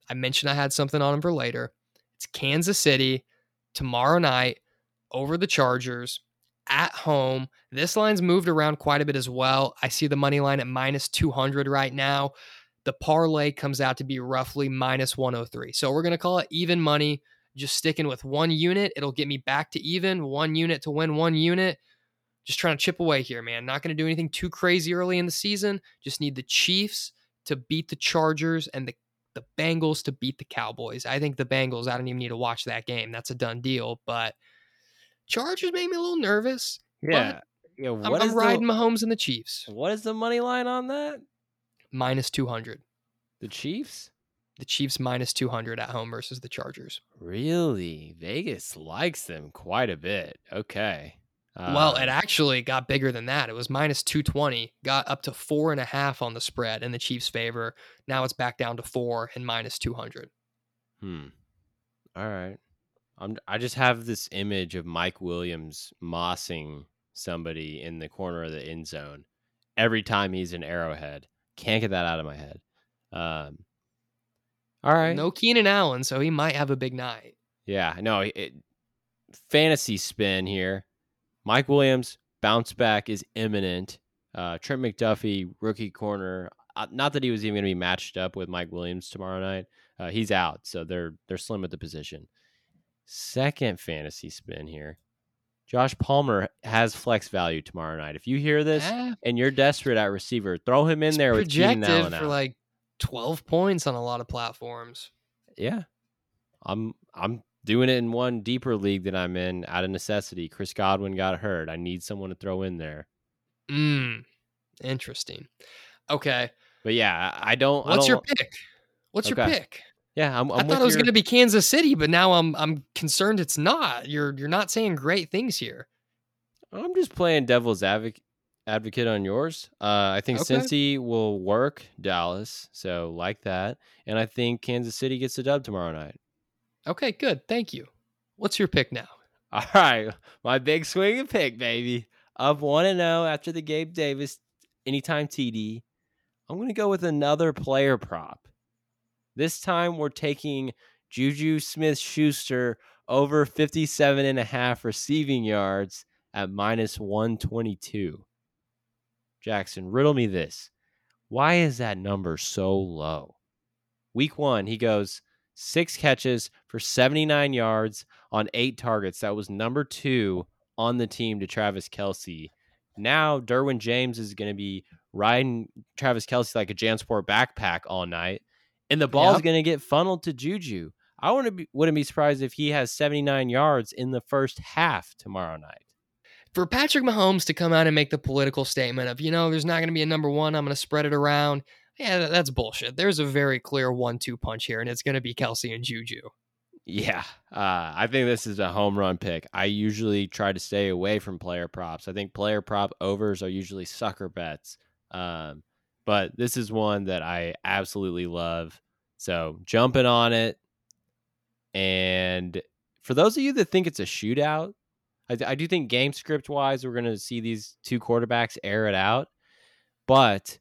Speaker 2: I mentioned I had something on them for later. It's Kansas City tomorrow night over the Chargers at home. This line's moved around quite a bit as well. I see the money line at minus 200 right now. The parlay comes out to be roughly minus 103. So we're going to call it even money just sticking with one unit. It'll get me back to even, one unit to win one unit. Just trying to chip away here, man. Not going to do anything too crazy early in the season. Just need the Chiefs to beat the Chargers and the, the Bengals to beat the Cowboys. I think the Bengals, I don't even need to watch that game. That's a done deal. But Chargers made me a little nervous.
Speaker 1: Yeah. Yeah.
Speaker 2: I'm,
Speaker 1: What
Speaker 2: I'm riding
Speaker 1: the,
Speaker 2: Mahomes and the Chiefs.
Speaker 1: what is the money line on that?
Speaker 2: Minus 200.
Speaker 1: The Chiefs?
Speaker 2: The Chiefs minus 200 at home versus the Chargers.
Speaker 1: Really? Vegas likes them quite a bit. Okay.
Speaker 2: well, it
Speaker 1: Um,
Speaker 2: actually got bigger than that. It was minus 220, got up to four and a half on the spread in the Chiefs' favor. Now it's back down to four and minus 200.
Speaker 1: Hmm. All right. I'm. I just have this image of Mike Williams mossing somebody in the corner of the end zone every time he's in Arrowhead. Can't get that out of my head. Um. All right.
Speaker 2: No Keenan Allen, so he might have a big night.
Speaker 1: Yeah. No. It, fantasy spin here. Mike Williams bounce back is imminent. Uh, Trent McDuffie, rookie corner. Uh, not that he was even going to be matched up with Mike Williams tomorrow night. Uh, he's out, so they're they're slim at the position. Second fantasy spin here. Josh Palmer has flex value tomorrow night. If you hear this
Speaker 2: Eh,
Speaker 1: and you're desperate at receiver, throw him in
Speaker 2: it's
Speaker 1: there with Keenan Allen
Speaker 2: for
Speaker 1: out.
Speaker 2: like 12 points on a lot of platforms.
Speaker 1: yeah, I'm I'm doing it in one deeper league that I'm in out of necessity. Chris Godwin got hurt. I need someone to throw in there.
Speaker 2: Mm, interesting. Okay.
Speaker 1: But yeah, I I don't. I
Speaker 2: What's
Speaker 1: don't,
Speaker 2: your pick? What's your pick?
Speaker 1: Yeah, I'm. I'm
Speaker 2: i thought it was going to be Kansas City, but now I'm I'm concerned it's not. You're you're not saying great things here.
Speaker 1: I'm just playing devil's advocate advocate on yours. Uh, I think
Speaker 2: Okay.
Speaker 1: Cincy will work Dallas, so like that, and I think Kansas City gets a dub tomorrow night.
Speaker 2: Okay, good. Thank you. What's your pick now?
Speaker 1: All right, my big swing and pick, baby. Up one and zero after the Gabe Davis anytime TD. I'm gonna go with another player prop. This time we're taking Juju Smith Schuster over 57 and a half receiving yards at minus 122. Jackson, riddle me this. Why is that number so low? Week one, he goes six catches for 79 yards on eight targets. That was number two on the team to Travis Kelce. Now, Derwin James is going to be riding Travis Kelce like a Jansport backpack all night, and the ball's
Speaker 2: Yep.
Speaker 1: going to get funneled to Juju. I wouldn't be, wouldn't be surprised if he has 79 yards in the first half tomorrow night.
Speaker 2: For Patrick Mahomes to come out and make the political statement of, you know, there's not going to be a number one, I'm going to spread it around. Yeah, that's bullshit. There's a very clear one-two punch here, and it's going to be Kelce and Juju.
Speaker 1: Yeah, uh, I think this is a home run pick. I usually try to stay away from player props. I think player prop overs are usually sucker bets. Um, but this is one that I absolutely love. So jumping on it. And for those of you that think it's a shootout, I, I do think game script wise, we're going to see these two quarterbacks air it out. But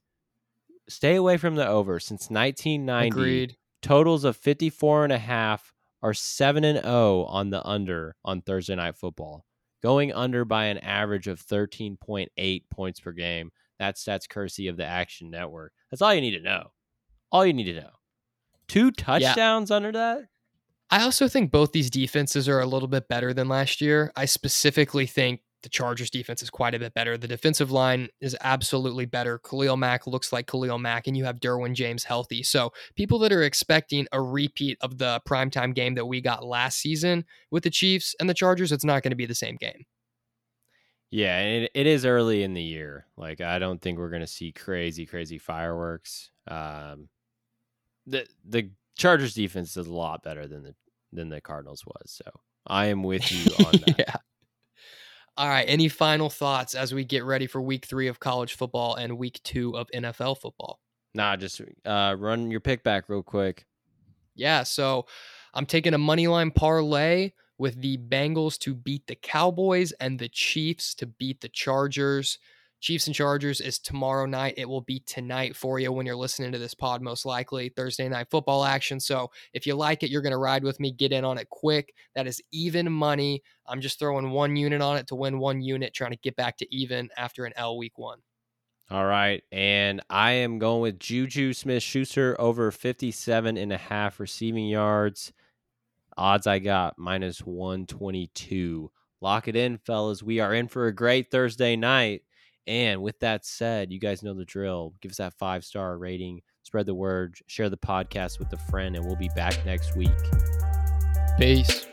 Speaker 1: stay away from the over since 1990
Speaker 2: Agreed.
Speaker 1: totals of 54 and a half are 7 and 0 on the under on Thursday night football. Going under by an average of 13.8 points per game. That's that's courtesy of the Action Network. That's all you need to know. All you need to know. Two touchdowns under that?
Speaker 2: I also think both these defenses are a little bit better than last year. I specifically think the Chargers defense is quite a bit better. The defensive line is absolutely better. Khalil Mack looks like Khalil Mack, and you have Derwin James healthy. So people that are expecting a repeat of the primetime game that we got last season with the Chiefs and the Chargers, it's not going to be the same game.
Speaker 1: Yeah, it, it is early in the year. Like I don't think we're going to see crazy crazy fireworks. Um the the Chargers defense is a lot better than the than the Cardinals was. So I am with you on that.
Speaker 2: yeah. All right. Any final thoughts as we get ready for week three of college football and week two of NFL football?
Speaker 1: Nah, just uh, run your pick back real quick.
Speaker 2: Yeah, so I'm taking a money line parlay with the Bengals to beat the Cowboys and the Chiefs to beat the Chargers. Chiefs and Chargers is tomorrow night. It will be tonight for you when you're listening to this pod, most likely Thursday night football action. So if you like it, you're going to ride with me. Get in on it quick. That is even money. I'm just throwing one unit on it to win one unit, trying to get back to even after an L week one.
Speaker 1: All right. And I am going with Juju Smith Schuster over 57 and a half receiving yards. Odds I got minus 122. Lock it in, fellas. We are in for a great Thursday night. And with that said, you guys know the drill. Give us that five star rating, spread the word, share the podcast with a friend, and we'll be back next week.
Speaker 2: Peace.